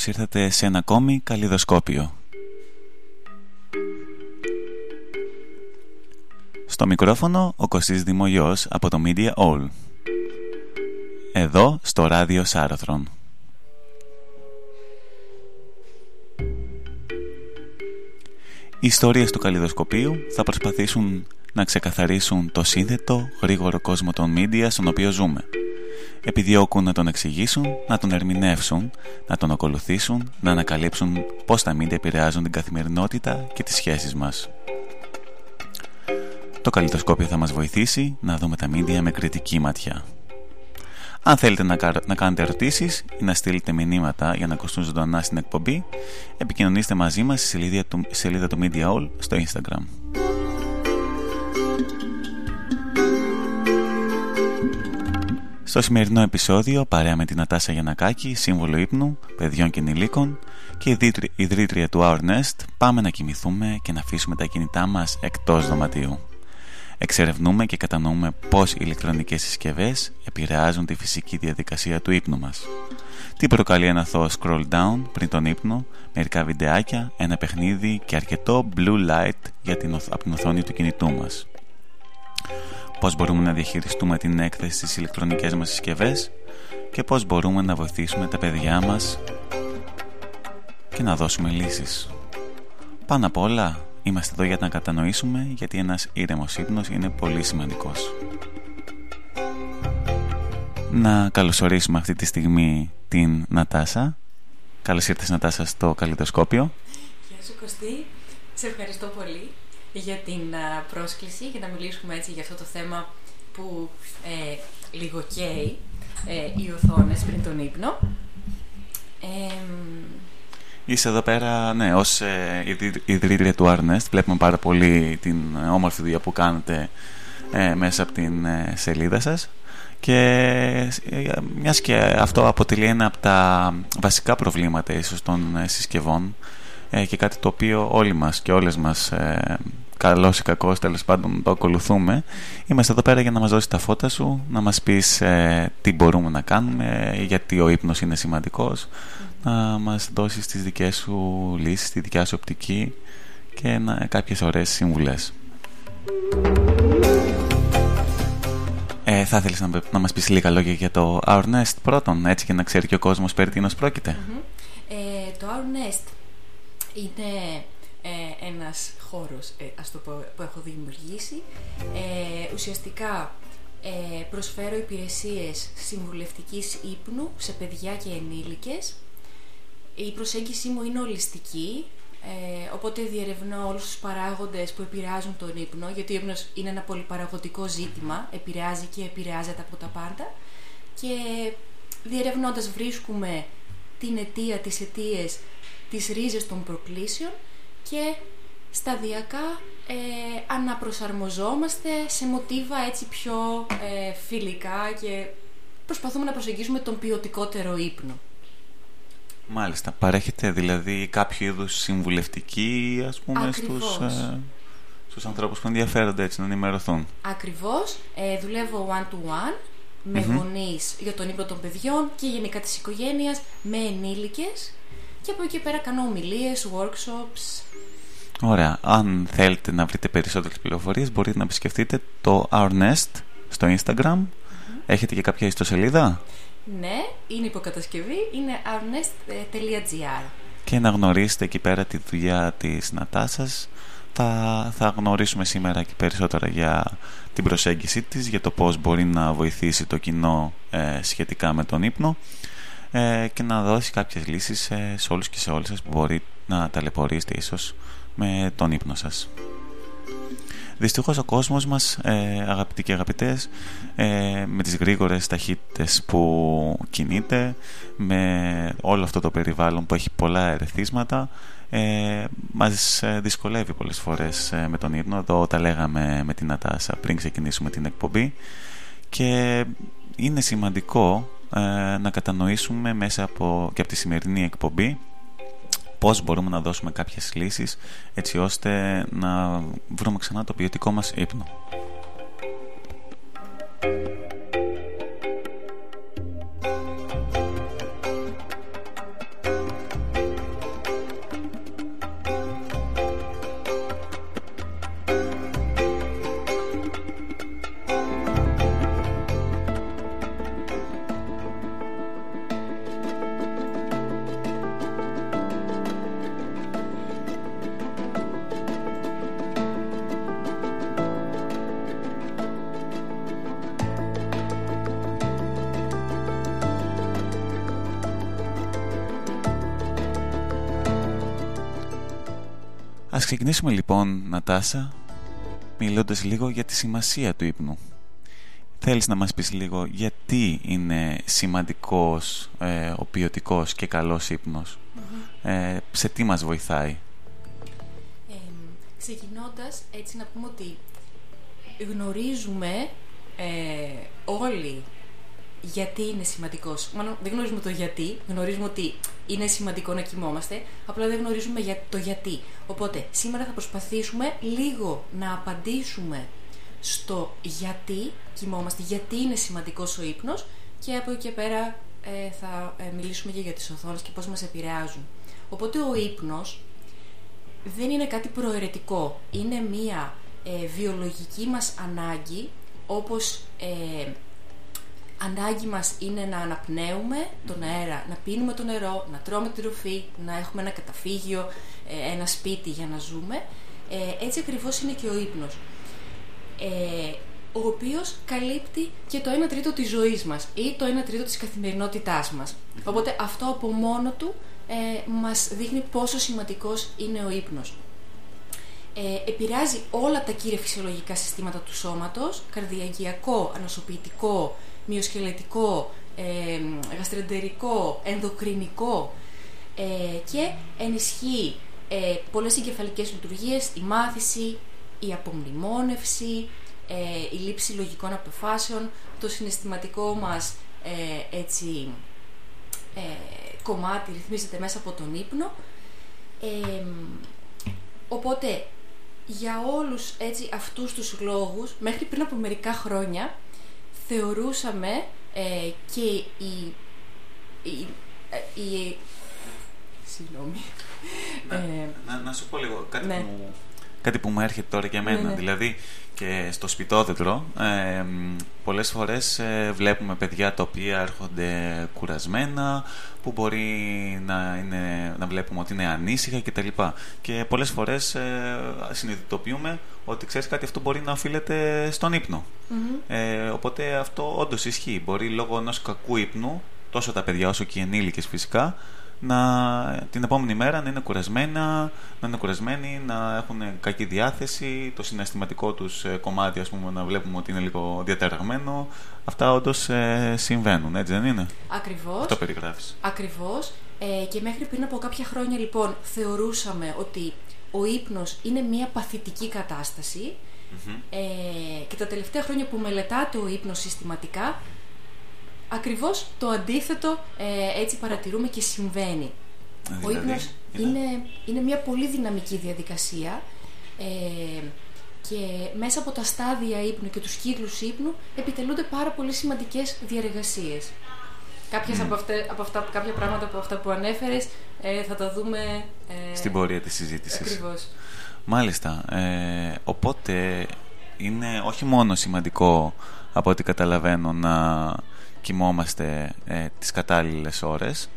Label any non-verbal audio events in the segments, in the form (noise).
καλώς ήρθατε σε ένα ακόμη καλλιδοσκόπιο. Στο μικρόφωνο ο Κωστής Δημογιός από το Media All. Εδώ στο ράδιο Σάρωθρον. Οι ιστορίες του καλλιδοσκοπίου θα προσπαθήσουν να ξεκαθαρίσουν το σύνθετο, γρήγορο κόσμο των media στον οποίο ζούμε – επιδιώκουν να τον εξηγήσουν, να τον ερμηνεύσουν, να τον ακολουθήσουν, να ανακαλύψουν πώς τα μίντια επηρεάζουν την καθημερινότητα και τις σχέσεις μας. Το καλλιτοσκόπιο θα μας βοηθήσει να δούμε τα μίντια με κριτική ματιά. Αν θέλετε να, να κάνετε ερωτήσεις ή να στείλετε μηνύματα για να ακουστούν ζωντανά στην εκπομπή, επικοινωνήστε μαζί μας στη σελίδα του, σελίδα του Media All στο Instagram. Στο σημερινό επεισόδιο, παρέα με την Νατάσα Γιανακάκη, σύμβολο ύπνου, παιδιών και ενηλίκων και ιδρύτρια του Our Nest, πάμε να κοιμηθούμε και να αφήσουμε τα κινητά μας εκτός δωματίου. Εξερευνούμε και κατανοούμε πώς οι ηλεκτρονικές συσκευές επηρεάζουν τη φυσική διαδικασία του ύπνου μας. Τι προκαλεί ένα αθώο scroll down πριν τον ύπνο, μερικά βιντεάκια, ένα παιχνίδι και αρκετό blue light για την, από την οθόνη του κινητού μας πώς μπορούμε να διαχειριστούμε την έκθεση στις ηλεκτρονικές μας συσκευές και πώς μπορούμε να βοηθήσουμε τα παιδιά μας και να δώσουμε λύσεις. Πάνω απ' όλα, είμαστε εδώ για να κατανοήσουμε γιατί ένας ήρεμος ύπνος είναι πολύ σημαντικός. Να καλωσορίσουμε αυτή τη στιγμή την Νατάσα. Καλώς ήρθες Νατάσα στο καλλιτοσκόπιο. Γεια σου Κωστή, σε ευχαριστώ πολύ για την πρόσκληση για να μιλήσουμε έτσι για αυτό το θέμα που ε, λίγο καίει ε, οι οθόνες πριν τον ύπνο. Είσαι εδώ πέρα, ναι, ως ε, ιδρύτρια του Arnest. Βλέπουμε πάρα πολύ την όμορφη δουλειά που κάνετε ε, μέσα από την ε, σελίδα σας. Και ε, μιας και αυτό αποτελεί ένα από τα βασικά προβλήματα ίσως των συσκευών και κάτι το οποίο όλοι μας και όλες μας καλός ή κακός τέλος πάντων το ακολουθούμε. Είμαστε εδώ πέρα για να μας δώσεις τα φώτα σου να μας πεις ε, τι μπορούμε να κάνουμε γιατί ο ύπνος είναι σημαντικός να μας δώσεις τις δικές σου λύσεις τη δικιά σου οπτική και να, κάποιες ωραίες συμβουλές. Ε, θα ήθελες να, να μας πεις λίγα λόγια για το Our Nest πρώτον έτσι και να ξέρει και ο κόσμος περί τίνος πρόκειται. Ε, το Our Nest είναι ε, ένας χώρος ε, ας το πω, που έχω δημιουργήσει. Ε, ουσιαστικά ε, προσφέρω υπηρεσίες συμβουλευτικής ύπνου σε παιδιά και ενήλικες. Η προσέγγιση μου είναι ολιστική, ε, οπότε διερευνώ όλους τους παράγοντες που επηρεάζουν τον ύπνο, γιατί ο ύπνος είναι ένα πολυπαραγωγικό ζήτημα, επηρεάζει και επηρεάζεται από τα πάντα και διερευνώντας βρίσκουμε την αιτία, τις αιτίες, τις ρίζες των προκλήσεων και σταδιακά ε, αναπροσαρμοζόμαστε σε μοτίβα έτσι πιο ε, φιλικά και προσπαθούμε να προσεγγίσουμε τον ποιοτικότερο ύπνο. Μάλιστα. Παρέχετε δηλαδή κάποιο είδους συμβουλευτική ας πούμε στους, ε, στους ανθρώπους που ενδιαφέρονται έτσι να ενημερωθούν. Ακριβώς. Ε, δουλεύω one-to-one με mm γονείς για τον ύπνο των παιδιών και γενικά της οικογένειας με ενήλικες και από εκεί πέρα κάνω ομιλίες, workshops. Ωραία. Αν θέλετε να βρείτε περισσότερες πληροφορίες μπορείτε να επισκεφτείτε το Our Nest στο Instagram. Έχετε και κάποια ιστοσελίδα; Ναι, είναι υποκατασκευή, είναι ournest.gr Και να γνωρίσετε εκεί πέρα τη δουλειά της Νατάσας. Θα, θα γνωρίσουμε σήμερα και περισσότερα για την προσέγγιση της, για το πώς μπορεί να βοηθήσει το κοινό ε, σχετικά με τον ύπνο ε, και να δώσει κάποιες λύσεις ε, σε όλους και σε όλες σας που μπορεί να ταλαιπωρήσετε ίσως με τον ύπνο σας. Δυστυχώς ο κόσμος μας, ε, αγαπητοί και αγαπητές, ε, με τις γρήγορες ταχύτητες που κινείται, με όλο αυτό το περιβάλλον που έχει πολλά ερεθίσματα, ε, μας ε, δυσκολεύει πολλές φορές με τον ύπνο. Εδώ τα λέγαμε με την Νατάσα πριν ξεκινήσουμε την εκπομπή και είναι σημαντικό ε, να κατανοήσουμε μέσα από, και από τη σημερινή εκπομπή πώς μπορούμε να δώσουμε κάποιες λύσεις έτσι ώστε να βρούμε ξανά το ποιοτικό μας ύπνο. Ξεκινήσουμε λοιπόν, Νατάσα, μιλώντας λίγο για τη σημασία του ύπνου. Θέλεις να μας πεις λίγο γιατί είναι σημαντικός ε, ο ποιοτικός και καλός ε, σε τι μας βοηθάει; Ε, ξεκινώντας, έτσι να πούμε ότι γνωρίζουμε ε, όλοι γιατί είναι σημαντικός. Μάλλον δεν γνωρίζουμε το γιατί, γνωρίζουμε ότι είναι σημαντικό να κοιμόμαστε, απλά δεν γνωρίζουμε για το γιατί. Οπότε σήμερα θα προσπαθήσουμε λίγο να απαντήσουμε στο γιατί κοιμόμαστε, γιατί είναι σημαντικός ο ύπνος και από εκεί και πέρα ε, θα ε, μιλήσουμε και για τις οθόνες και πώς μας επηρεάζουν. Οπότε ο ύπνος δεν είναι κάτι προαιρετικό, είναι μία ε, βιολογική μας ανάγκη όπως ανάγκη μας είναι να αναπνέουμε τον αέρα, να πίνουμε το νερό, να τρώμε την τροφή, να έχουμε ένα καταφύγιο, ένα σπίτι για να ζούμε. έτσι ακριβώς είναι και ο ύπνος ε, ο οποίος καλύπτει και το 1 τρίτο της ζωής μας ή το 1 τρίτο της καθημερινότητάς μας. Οπότε αυτό από μόνο του ε, μας δείχνει πόσο σημαντικός είναι ο ύπνος. Ε, επηρεάζει όλα τα κύρια φυσιολογικά συστήματα του σώματος, καρδιαγγειακό, ανασωπητικό, μυοσκελετικό, ε, γαστρεντερικό, ενδοκρινικό ε, και ενισχύει ε, πολλές εγκεφαλικές λειτουργίες, η μάθηση, η απομνημόνευση, ε, η λήψη λογικών αποφάσεων, το συναισθηματικό μας ε, έτσι, ε, κομμάτι ρυθμίζεται μέσα από τον ύπνο. οπότε, για όλους έτσι, αυτούς τους λόγους, μέχρι πριν από μερικά χρόνια, θεωρούσαμε και η, η, η, συγγνώμη. Να, να, σου πω λίγο κάτι ναι. που κάτι που μου έρχεται τώρα για μένα. Ναι, ναι. Δηλαδή και στο σπιτόδεντρο ε, πολλές φορές ε, βλέπουμε παιδιά τα οποία έρχονται κουρασμένα που μπορεί να, είναι, να βλέπουμε ότι είναι ανήσυχα κτλ. Και πολλές φορές ε, συνειδητοποιούμε ότι ξέρεις κάτι αυτό μπορεί να οφείλεται στον ύπνο. Ε, οπότε αυτό όντως ισχύει. Μπορεί λόγω ενός κακού ύπνου τόσο τα παιδιά όσο και οι ενήλικες φυσικά να, την επόμενη μέρα να είναι κουρασμένα, να είναι κουρασμένοι, να έχουν κακή διάθεση, το συναισθηματικό τους ε, κομμάτι ας πούμε, να βλέπουμε ότι είναι λίγο διαταραγμένο. Αυτά όντως ε, συμβαίνουν, έτσι δεν είναι; Ακριβώς. Αυτό περιγράφεις. Ακριβώς. Ε, και μέχρι πριν από κάποια χρόνια λοιπόν θεωρούσαμε ότι ο ύπνος είναι μια παθητική ε, και τα τελευταία χρόνια που μελετάτε ο ύπνος συστηματικά ακριβώς το αντίθετο ε, έτσι παρατηρούμε και συμβαίνει. Δηλαδή, Ο ύπνος είναι, είναι μια πολύ δυναμική διαδικασία ε, και μέσα από τα στάδια ύπνου και τους κύκλους ύπνου επιτελούνται πάρα πολύ σημαντικές διαργασίες. Κάποιες από, αυτέ, από αυτά, κάποια πράγματα από αυτά που ανέφερες ε, θα τα δούμε... Ε, Στην πορεία της συζήτησης. Ακριβώς. Μάλιστα. Ε, οπότε είναι όχι μόνο σημαντικό από ό,τι καταλαβαίνω να κοιμόμαστε ε, τις κατάλληλες ώρες.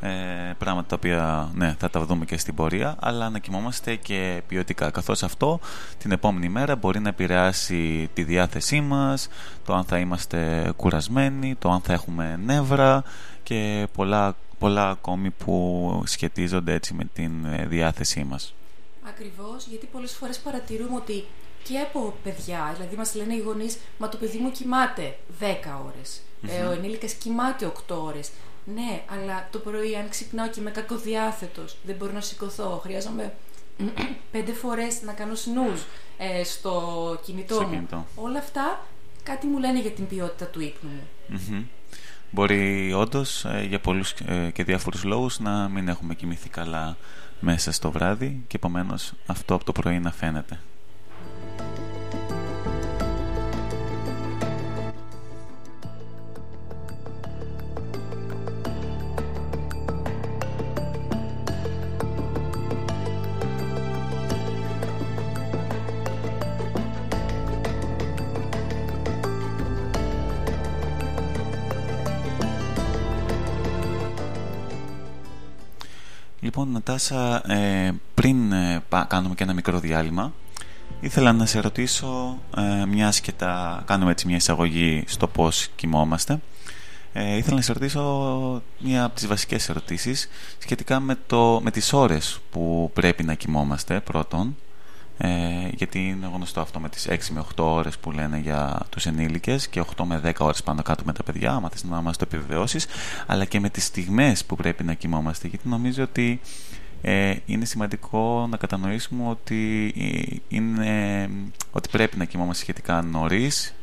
Ε, πράγματα τα οποία ναι, θα τα δούμε και στην πορεία αλλά να κοιμόμαστε και ποιοτικά. Καθώς αυτό την επόμενη μέρα μπορεί να επηρεάσει τη διάθεσή μας το αν θα είμαστε κουρασμένοι το αν θα έχουμε νεύρα και πολλά, πολλά ακόμη που σχετίζονται έτσι με την ε, διάθεσή μας. Ακριβώς, γιατί πολλές φορές παρατηρούμε ότι και από παιδιά, δηλαδή μας λένε οι γονείς, μα το παιδί μου κοιμάται 10 ώρες ε, ο ενήλικας κοιμάται 8 ώρες. Ναι, αλλά το πρωί αν ξυπνάω και είμαι κακοδιάθετος, δεν μπορώ να σηκωθώ, χρειάζομαι (clears throat) πέντε φορές να κάνω snooze ε, στο κινητό μου. Όλα αυτά κάτι μου λένε για την ποιότητα του ύπνου μου. Μπορεί όντως ε, για πολλούς ε, και διάφορους λόγους να μην έχουμε κοιμηθεί καλά μέσα στο βράδυ και επομένως αυτό από το πρωί να φαίνεται. Λοιπόν, Νατάσα, ε, πριν ε, κάνουμε και ένα μικρό διάλειμμα, ήθελα να σε ρωτήσω, ε, μιας και τα κάνουμε έτσι μια εισαγωγή στο πώς κοιμόμαστε, Ε, ήθελα να σε ρωτήσω μία από τις βασικές ερωτήσεις σχετικά με, το, με τις ώρες που πρέπει να κοιμόμαστε πρώτον ε, γιατί είναι γνωστό αυτό με τις 6 με 8 ώρες που λένε για τους ενήλικες και 8 με 10 ώρες πάνω κάτω με τα παιδιά άμα θες να μας το επιβεβαιώσεις αλλά και με τις στιγμές που πρέπει να κοιμόμαστε γιατί νομίζω ότι ε, είναι σημαντικό να κατανοήσουμε ότι, ε, είναι, ότι πρέπει να κοιμόμαστε σχετικά νωρίς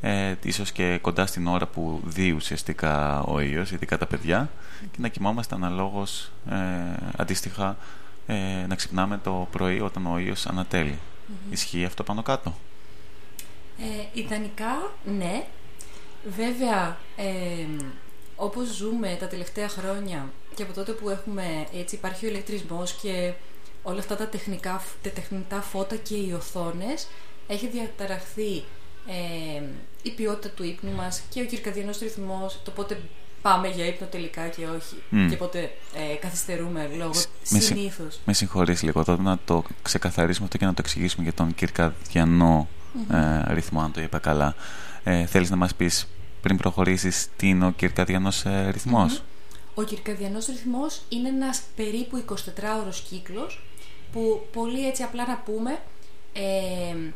ε, ίσως και κοντά στην ώρα που δει ουσιαστικά ο ήλιος, ειδικά τα παιδιά και να κοιμόμαστε αναλόγως ε, αντίστοιχα ε, να ξυπνάμε το πρωί όταν ο ήλιος ανατέλει. Ισχύει αυτό πάνω κάτω; Ε, ιδανικά, ναι. Βέβαια, ε, όπως ζούμε τα τελευταία χρόνια και από τότε που έχουμε, έτσι, υπάρχει ο ηλεκτρισμός και όλα αυτά τα τεχνικά, τα τεχνητά φώτα και οι οθόνες, έχει διαταραχθεί ε, η ποιότητα του ύπνου μας και ο κυρκαδιανός ρυθμός, το πότε πάμε για ύπνο τελικά και όχι και πότε ε, καθυστερούμε λόγω με, συνήθως. Με συγχωρείς λίγο τότε να το ξεκαθαρίσουμε αυτό και να το εξηγήσουμε για τον κυρκαδιανό ε, ρυθμό, αν το είπα καλά. Ε, θέλεις να μας πεις πριν προχωρήσεις τι είναι ο κυρκαδιανός ε, ρυθμος Ο κυρκαδιανός ρυθμός είναι ένας περίπου 24ωρος κύκλος που πολύ έτσι απλά να πούμε ε,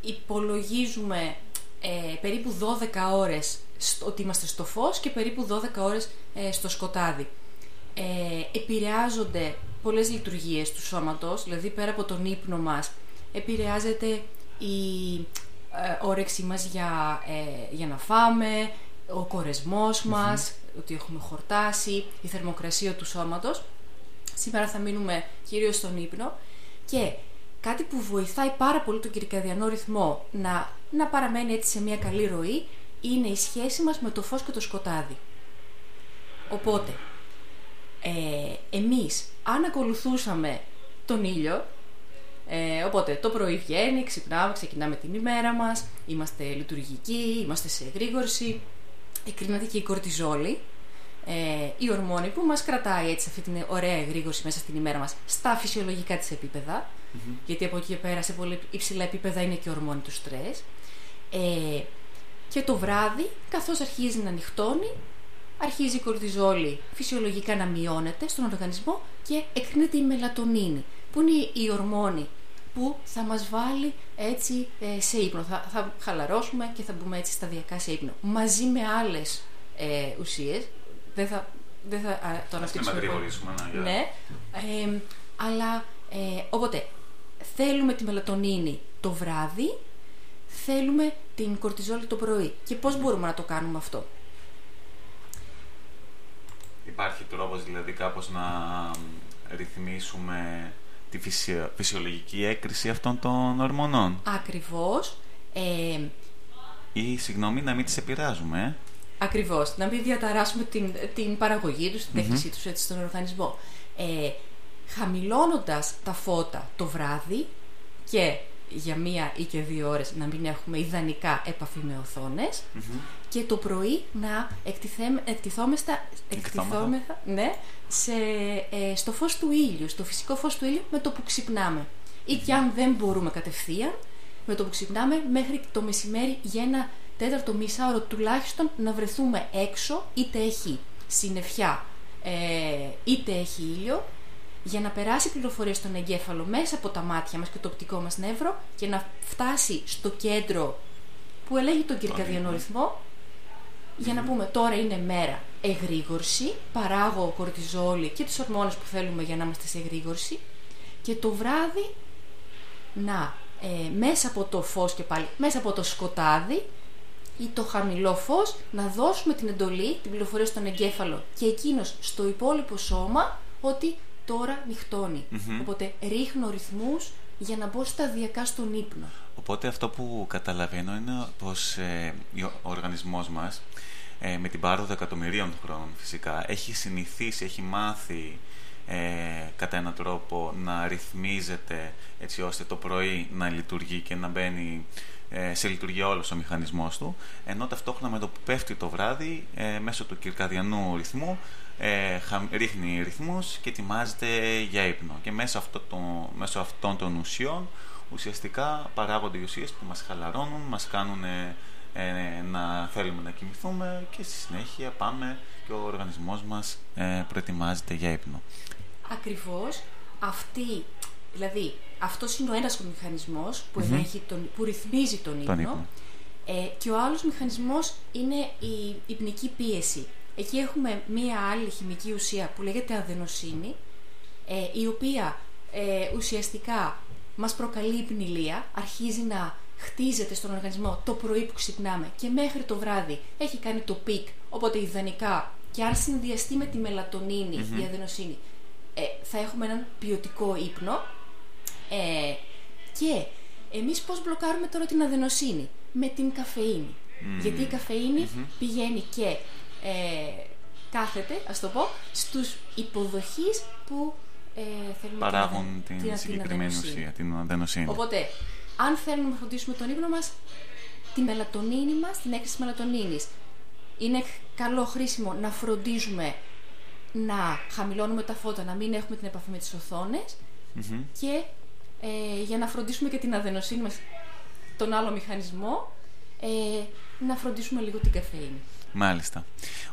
υπολογίζουμε ε, περίπου 12 ώρες ότι είμαστε στο φως και περίπου 12 ώρες ε, στο σκοτάδι. Ε, επηρεάζονται πολλές λειτουργίες του σώματος, δηλαδή πέρα από τον ύπνο μας, επηρεάζεται η ε, όρεξή μας για, ε, για να φάμε, ο κορεσμός μας, ότι έχουμε χορτάσει, η θερμοκρασία του σώματος. Σήμερα θα μείνουμε κυρίως στον ύπνο και κάτι που βοηθάει πάρα πολύ τον κυρικαδιανό ρυθμό να, να παραμένει έτσι σε μια καλή ροή είναι η σχέση μας με το φως και το σκοτάδι. Οπότε, ε, εμείς αν ακολουθούσαμε τον ήλιο, ε, οπότε το πρωί βγαίνει, ξυπνάμε, ξεκινάμε την ημέρα μας, είμαστε λειτουργικοί, είμαστε σε εγρήγορση, εκκρίνεται και η κορτιζόλη, ε, η ορμόνη που μας κρατάει έτσι αυτή την ωραία εγρήγορση μέσα στην ημέρα μας στα φυσιολογικά της επίπεδα, γιατί από εκεί και πέρα σε πολύ υψηλά επίπεδα είναι και η ορμόνη του στρες. Ε, και το βράδυ, καθώς αρχίζει να νυχτώνει, αρχίζει η κορτιζόλη φυσιολογικά να μειώνεται στον οργανισμό και εκρίνεται η μελατονίνη, που είναι η ορμόνη που θα μας βάλει έτσι ε, σε ύπνο. Θα, θα χαλαρώσουμε και θα μπούμε έτσι σταδιακά σε ύπνο. Μαζί με άλλες ε, ουσίες, δεν θα, δεν θα α, το αναπτύξουμε. Ναι, ναι ε, αλλά ε, οπότε θέλουμε τη μελατονίνη το βράδυ, θέλουμε την κορτιζόλη το πρωί. Και πώς μπορούμε να το κάνουμε αυτό; Υπάρχει τρόπος δηλαδή κάπως να ρυθμίσουμε τη φυσιολογική έκρηση αυτών των ορμονών; Ακριβώς. Ε, Ή, συγγνώμη, να μην τις επηρεάζουμε. Ε; Ακριβώς. Να μην διαταράσουμε την, την παραγωγή τους, την έκρησή τους έτσι, στον οργανισμό. Ε, χαμηλώνοντας τα φώτα το βράδυ και για μία ή και δύο ώρες να μην έχουμε ιδανικά επαφή με οθονες και το πρωί να εκτιθόμεθα, εκτιθόμεθα. ναι, σε, ε, στο φως του ήλιου, στο φυσικό φως του ήλιου με το που ξυπνάμε. Ή και αν δεν μπορούμε κατευθείαν, με το που ξυπνάμε μέχρι το μεσημέρι για ένα τέταρτο μισάωρο τουλάχιστον να βρεθούμε έξω, είτε έχει συννεφιά, ε, είτε έχει ήλιο για να περάσει πληροφορία στον εγκέφαλο μέσα από τα μάτια μας και το οπτικό μας νεύρο και να φτάσει στο κέντρο που ελέγχει τον κυρκαδιανό ρυθμό για να πούμε τώρα είναι μέρα εγρήγορση, παράγω κορτιζόλη και τις ορμόνες που θέλουμε για να είμαστε σε εγρήγορση και το βράδυ να ε, μέσα από το φως και πάλι, μέσα από το σκοτάδι ή το χαμηλό φως να δώσουμε την εντολή, την πληροφορία στον εγκέφαλο και εκείνος στο υπόλοιπο σώμα ότι τώρα Οπότε ρίχνω ρυθμούς για να μπω σταδιακά στον ύπνο. Οπότε αυτό που καταλαβαίνω είναι πως ε, ο οργανισμός μας ε, με την πάροδο εκατομμυρίων χρόνων φυσικά έχει συνηθίσει, έχει μάθει ε, κατά έναν τρόπο να ρυθμίζεται έτσι ώστε το πρωί να λειτουργεί και να μπαίνει ε, σε λειτουργία όλος ο μηχανισμός του ενώ ταυτόχρονα με το που πέφτει το βράδυ ε, μέσω του κυρκαδιανού ρυθμού ε, ρίχνει ρυθμούς και ετοιμάζεται για ύπνο. Και μέσω, αυτό το, μέσω αυτών των ουσιών ουσιαστικά παράγονται οι ουσίες που μας χαλαρώνουν, μας κάνουν ε, να θέλουμε να κοιμηθούμε και στη συνέχεια πάμε και ο οργανισμός μας ε, προετοιμάζεται για ύπνο. Ακριβώς αυτή, δηλαδή αυτός είναι ο ένας μηχανισμός που, mm τον, που ρυθμίζει τον ύπνο, ύπνο. Ε, και ο άλλος μηχανισμός είναι η υπνική πίεση. Εκεί έχουμε μία άλλη χημική ουσία που λέγεται αδενοσύνη, ε, η οποία ε, ουσιαστικά μας προκαλεί υπνηλία, αρχίζει να χτίζεται στον οργανισμό το πρωί που ξυπνάμε και μέχρι το βράδυ έχει κάνει το peak, οπότε ιδανικά και αν συνδυαστεί με τη μελατονίνη η αδενοσύνη, ε, θα έχουμε έναν ποιοτικό ύπνο ε, και εμείς πώς μπλοκάρουμε τώρα την αδενοσύνη; Με την καφεΐνη. Γιατί η καφεινη πηγαίνει και ε, κάθεται, ας το πω, στους υποδοχείς που ε, θέλουμε παράγουν την, την, συγκεκριμένη ουσία, την αδενοσύνη. Οπότε, αν θέλουμε να φροντίσουμε τον ύπνο μας, τη μελατονίνη μας, την έκρηση μελατονίνης, είναι καλό χρήσιμο να φροντίζουμε να χαμηλώνουμε τα φώτα, να μην έχουμε την επαφή με τις οθονες και ε, για να φροντίσουμε και την αδενοσύνη μας, τον άλλο μηχανισμό, ε, να φροντίσουμε λίγο την καφέινη. Μάλιστα.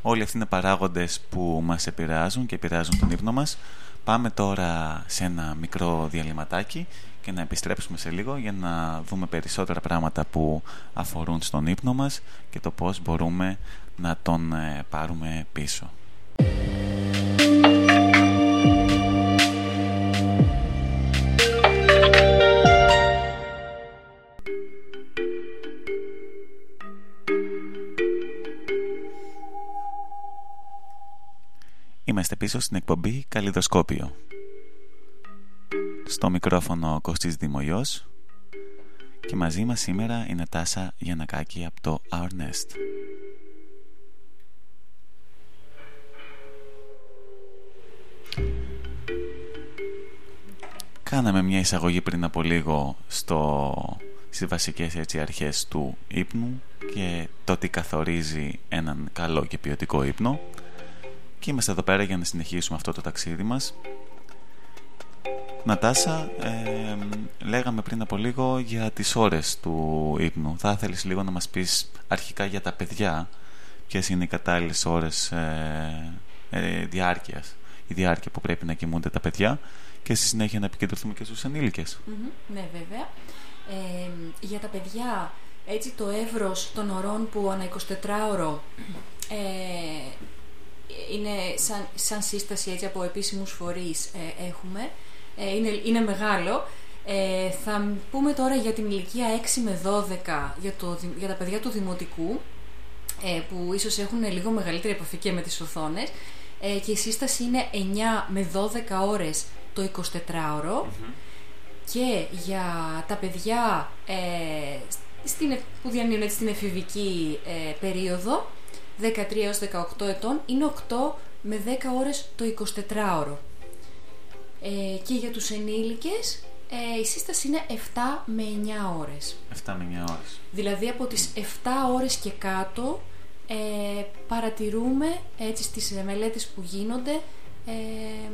Όλοι αυτοί είναι παράγοντες που μας επηρεάζουν και επηρεάζουν τον ύπνο μας. Πάμε τώρα σε ένα μικρό διαλυματάκι και να επιστρέψουμε σε λίγο για να δούμε περισσότερα πράγματα που αφορούν στον ύπνο μας και το πώς μπορούμε να τον ε, πάρουμε πίσω. Είμαστε πίσω στην εκπομπή Καλλιδοσκόπιο. Στο μικρόφωνο Κωστής Δημοϊός και μαζί μας σήμερα η Νατάσα Γιανακάκη από το Our Nest. Κάναμε μια εισαγωγή πριν από λίγο στο, στις βασικές έτσι, αρχές του ύπνου και το τι καθορίζει έναν καλό και ποιοτικό ύπνο και είμαστε εδώ πέρα για να συνεχίσουμε αυτό το ταξίδι μας Νατάσα, ε, λέγαμε πριν από λίγο για τις ώρες του ύπνου. Θα ήθελες λίγο να μας πεις αρχικά για τα παιδιά ποιες είναι οι κατάλληλες ώρες ε, ε, διάρκειας, η διάρκεια που πρέπει να κοιμούνται τα παιδιά και στη συνέχεια να επικεντρωθούμε και στους ενηλικες ναι, βέβαια. Ε, για τα παιδιά, έτσι το εύρος των ωρών που ανά 24ωρο ε, είναι σαν, σαν σύσταση έτσι από επίσημους φορείς ε, έχουμε, ε, είναι, είναι μεγάλο. Ε, θα πούμε τώρα για την ηλικία 6 με 12 για, το, για τα παιδιά του δημοτικού ε, που ίσως έχουν λίγο μεγαλύτερη επαφή και με τις οθόνες. Ε, και η σύσταση είναι 9 με 12 ώρες το 24ωρο και για τα παιδιά ε, στην, που διανύουν στην εφηβική ε, περίοδο 13 έως 18 ετών είναι 8 με 10 ώρες το 24ωρο. Ε, και για τους ενήλικες ε, η σύσταση είναι 7 με 9 ώρες. 7 με 9 ώρες. Δηλαδή από τις 7 ώρες και κάτω ε, παρατηρούμε έτσι στις μελέτες που γίνονται ε,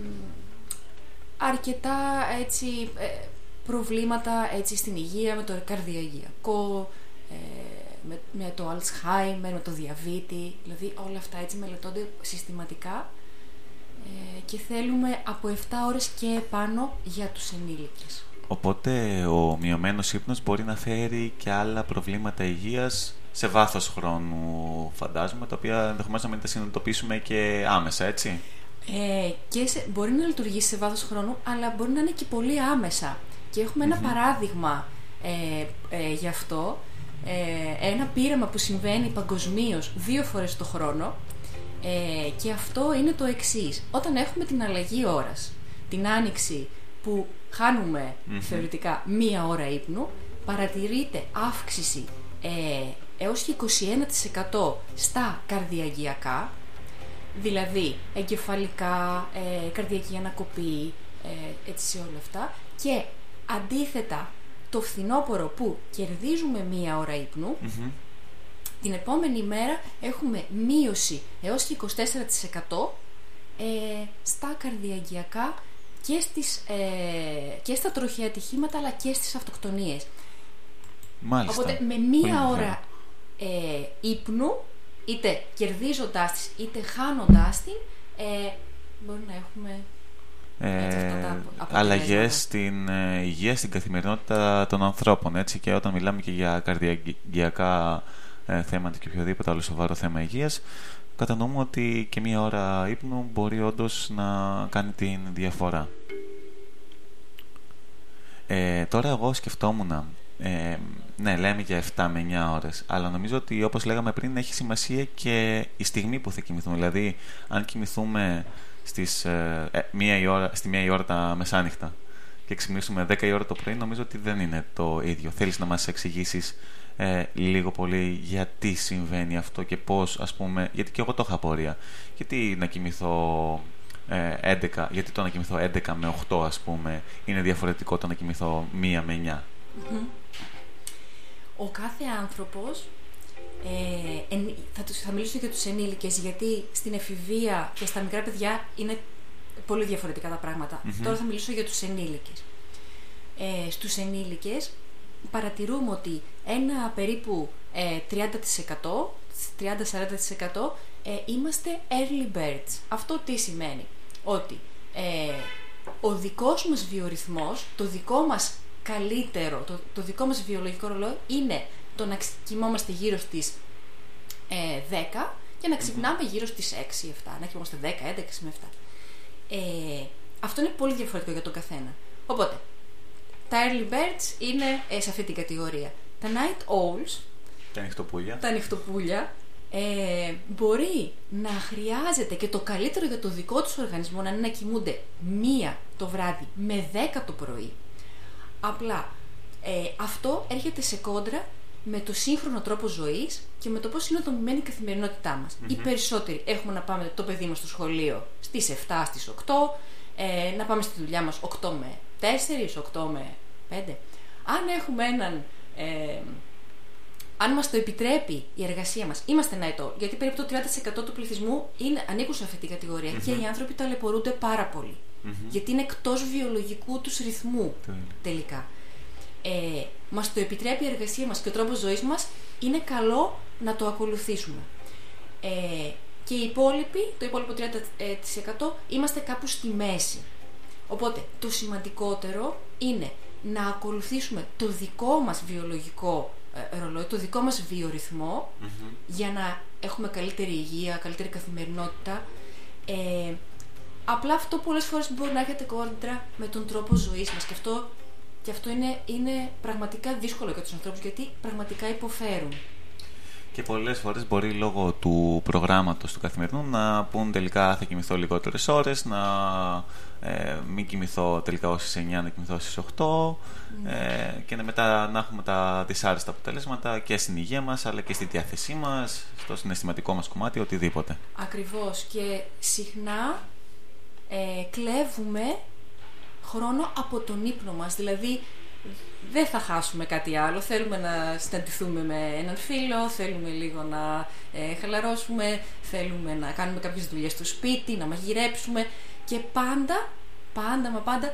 αρκετά έτσι, ε, προβλήματα έτσι, στην υγεία με το καρδιαγιακό, ε, με, με το Alzheimer, με το διαβήτη, δηλαδή όλα αυτά έτσι μελετώνται συστηματικά ε, και θέλουμε από 7 ώρες και πάνω για τους ενήλικες. Οπότε ο μειωμένος ύπνος μπορεί να φέρει και άλλα προβλήματα υγείας σε βάθος χρόνου φαντάζομαι, τα οποία ενδεχομένως να μην τα συνειδητοποιήσουμε και άμεσα, έτσι; Ε, και σε, μπορεί να λειτουργήσει σε βάθος χρόνου, αλλά μπορεί να είναι και πολύ άμεσα. Και έχουμε ένα παράδειγμα ε, ε, γι' αυτό ε, ένα πείραμα που συμβαίνει παγκοσμίως δύο φορές το χρόνο ε, και αυτό είναι το εξής. Όταν έχουμε την αλλαγή ώρας, την άνοιξη που χανουμε θεωρητικά μία ώρα ύπνου, παρατηρείται αύξηση ε, έως και 21% στα καρδιαγιακά, δηλαδή εγκεφαλικά, ε, καρδιακή ανακοπή, ε, έτσι σε όλα αυτά και αντίθετα το φθινόπωρο που κερδίζουμε μία ώρα την επόμενη μέρα έχουμε μείωση έως και 24% ε, στα καρδιαγγειακά και, στις, ε, και στα τροχαία ατυχήματα αλλά και στις αυτοκτονίες. Μάλιστα. Οπότε με μία ώρα ε, ύπνου, είτε κερδίζοντάς τις, είτε χάνοντάς την, ε, μπορεί να έχουμε ε, αλλαγές στην ε, υγεία, στην καθημερινότητα των ανθρώπων. Έτσι, και όταν μιλάμε και για καρδιακά ε, θέματα και οποιοδήποτε άλλο σοβαρό θέμα υγείας, κατανοούμε ότι και μία ώρα ύπνου μπορεί όντως να κάνει την διαφορά. Ε, τώρα εγώ σκεφτόμουν, ε, ναι λέμε για 7 με 9 ώρες, αλλά νομίζω ότι όπως λέγαμε πριν έχει σημασία και η στιγμή που θα κοιμηθούμε. Δηλαδή αν κοιμηθούμε στις, ε, ε μία η ώρα, στη μία η ώρα τα μεσάνυχτα και ξυπνήσουμε 10 η ώρα το πρωί, νομίζω ότι δεν είναι το ίδιο. Θέλεις να μας εξηγήσεις ε, λίγο πολύ γιατί συμβαίνει αυτό και πώς, ας πούμε, γιατί και εγώ το είχα πορεία. Γιατί να κοιμηθώ ε, 11, γιατί το να κοιμηθώ 11 με 8, ας πούμε, είναι διαφορετικό το να κοιμηθώ 1 με 9. Ο κάθε άνθρωπος ε, θα, θα μιλήσω για τους ενήλικες γιατί στην εφηβεία και στα μικρά παιδιά είναι πολύ διαφορετικά τα πράγματα. Τώρα θα μιλήσω για τους ενήλικες. Ε, στους ενήλικες παρατηρούμε ότι ένα περίπου ε, 30%, 30-40% ε, είμαστε early birds. Αυτό τι σημαίνει; Ότι ε, ο δικός μας βιορυθμός, το δικό μας καλύτερο, το, το δικό μας βιολογικό ρολόι είναι το να κοιμόμαστε γύρω στις ε, 10 και να ξυπνάμε γύρω στις 6-7, να κοιμόμαστε 10, 11 με 7. Ε, αυτό είναι πολύ διαφορετικό για τον καθένα. Οπότε, τα early birds είναι ε, σε αυτή την κατηγορία. Τα night owls, τα νυχτοπούλια, τα νυχτοπούλια ε, μπορεί να χρειάζεται και το καλύτερο για το δικό τους οργανισμό να είναι να κοιμούνται μία το βράδυ με 10 το πρωί. Απλά ε, αυτό έρχεται σε κόντρα με το σύγχρονο τρόπο ζωής και με το πώς είναι δομημένη η καθημερινότητά μας. Mm-hmm. Οι περισσότεροι έχουμε να πάμε το παιδί μας στο σχολείο στις 7, στις 8, ε, να πάμε στη δουλειά μας 8 με 4, 8 με 5. Αν έχουμε έναν. Ε, αν μας το επιτρέπει η εργασία μας, είμαστε ένα ετώ. Γιατί περίπου το 30% του πληθυσμού είναι, ανήκουν σε αυτή την κατηγορία mm-hmm. και οι άνθρωποι ταλαιπωρούνται πάρα πολύ. Mm-hmm. Γιατί είναι εκτός βιολογικού τους ρυθμού τελικά ε, μας το επιτρέπει η εργασία μας και ο τρόπος ζωής μας, είναι καλό να το ακολουθήσουμε. Ε, και οι υπόλοιποι, το υπόλοιπο 30% είμαστε κάπου στη μέση. Οπότε το σημαντικότερο είναι να ακολουθήσουμε το δικό μας βιολογικό ε, ρολόι, το δικό μας βιορυθμο για να έχουμε καλύτερη υγεία, καλύτερη καθημερινότητα. Ε, απλά αυτό πολλές φορές μπορεί να έρχεται κόντρα με τον τρόπο ζωής μας και αυτό και αυτό είναι, είναι πραγματικά δύσκολο για τους ανθρώπους γιατί πραγματικά υποφέρουν. Και πολλές φορές μπορεί λόγω του προγράμματος του καθημερινού να πούν τελικά θα κοιμηθώ λιγότερες ώρες, να ε, μην κοιμηθώ τελικά ως 9, να κοιμηθώ στις 8 ναι. ε, και μετά να έχουμε τα δυσάρεστα αποτελέσματα και στην υγεία μας αλλά και στη διάθεσή μας, στο συναισθηματικό μας κομμάτι, οτιδήποτε. Ακριβώς. Και συχνά ε, κλέβουμε χρόνο από τον ύπνο μας. Δηλαδή, δεν θα χάσουμε κάτι άλλο. Θέλουμε να συναντηθούμε με έναν φίλο, θέλουμε λίγο να ε, χαλαρώσουμε, θέλουμε να κάνουμε κάποιες δουλειές στο σπίτι, να μαγειρέψουμε και πάντα, πάντα μα πάντα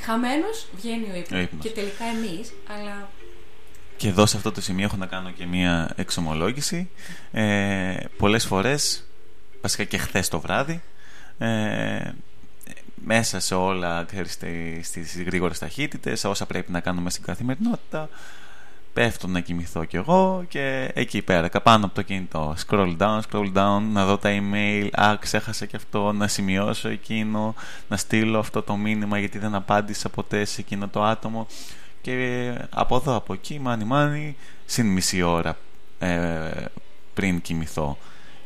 χαμένος βγαίνει ο ύπνος. Και τελικά εμείς, αλλά... Και εδώ σε αυτό το σημείο έχω να κάνω και μία εξομολόγηση. Ε, πολλές φορές, βασικά και χθες το βράδυ, ε, μέσα σε όλα στι στις γρήγορες ταχύτητες όσα πρέπει να κάνουμε στην καθημερινότητα. Πέφτω να κοιμηθώ κι εγώ και εκεί πέρα καπάνω από το κινητό. Scroll down, scroll down να δω τα email. Α ξέχασα και αυτό να σημειώσω εκείνο να στείλω αυτό το μήνυμα γιατί δεν απάντησα ποτέ σε εκείνο το άτομο. Και από εδώ από εκεί μάνι μάνι συν μισή ώρα ε, πριν κοιμηθώ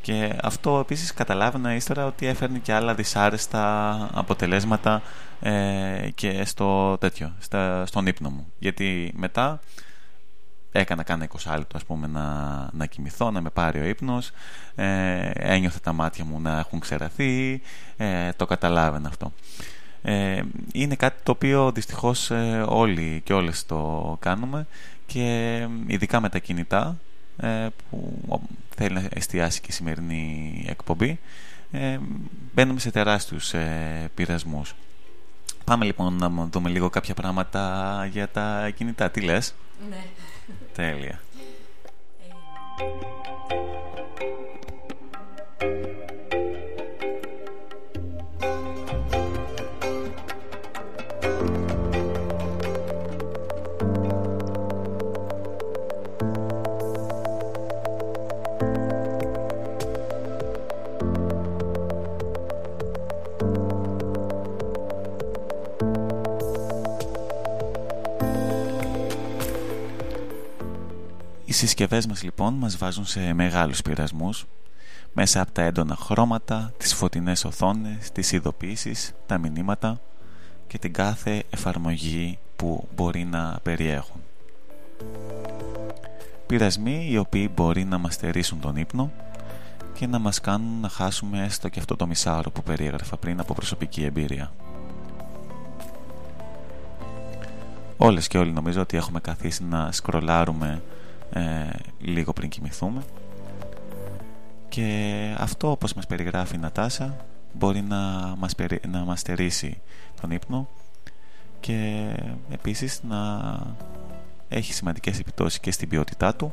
και αυτό επίσης καταλάβαινα ύστερα ότι έφερνε και άλλα δυσάρεστα αποτελέσματα ε, και στο τέτοιο, στα, στον ύπνο μου. Γιατί μετά έκανα κάνα 20 λεπτό ας πούμε να, να κοιμηθώ, να με πάρει ο ύπνος ε, ένιωθε τα μάτια μου να έχουν ξεραθεί ε, το καταλάβαινα αυτό ε, είναι κάτι το οποίο δυστυχώς ε, όλοι και όλες το κάνουμε και ειδικά με τα κινητά ε, που θέλει να εστιάσει και η σημερινή εκπομπή ε, μπαίνουμε σε τεράστιους ε, πειρασμούς. Πάμε λοιπόν να δούμε λίγο κάποια πράγματα για τα κινητά. Τι λες; Ναι. Τέλεια. Συσκευές μας λοιπόν μας βάζουν σε μεγάλους πειρασμούς μέσα από τα έντονα χρώματα, τις φωτεινές οθόνες, τις ειδοποιήσεις, τα μηνύματα και την κάθε εφαρμογή που μπορεί να περιέχουν. Πειρασμοί οι οποίοι μπορεί να μας στερήσουν τον ύπνο και να μας κάνουν να χάσουμε έστω και αυτό το μισάωρο που περιέγραφα πριν από προσωπική εμπειρία. Όλες και όλοι νομίζω ότι έχουμε καθίσει να σκρολάρουμε ε, λίγο πριν κοιμηθούμε και αυτό όπως μας περιγράφει η Νατάσα μπορεί να μας, περι... να μας στερήσει τον ύπνο και επίσης να έχει σημαντικές επιπτώσεις και στην ποιότητά του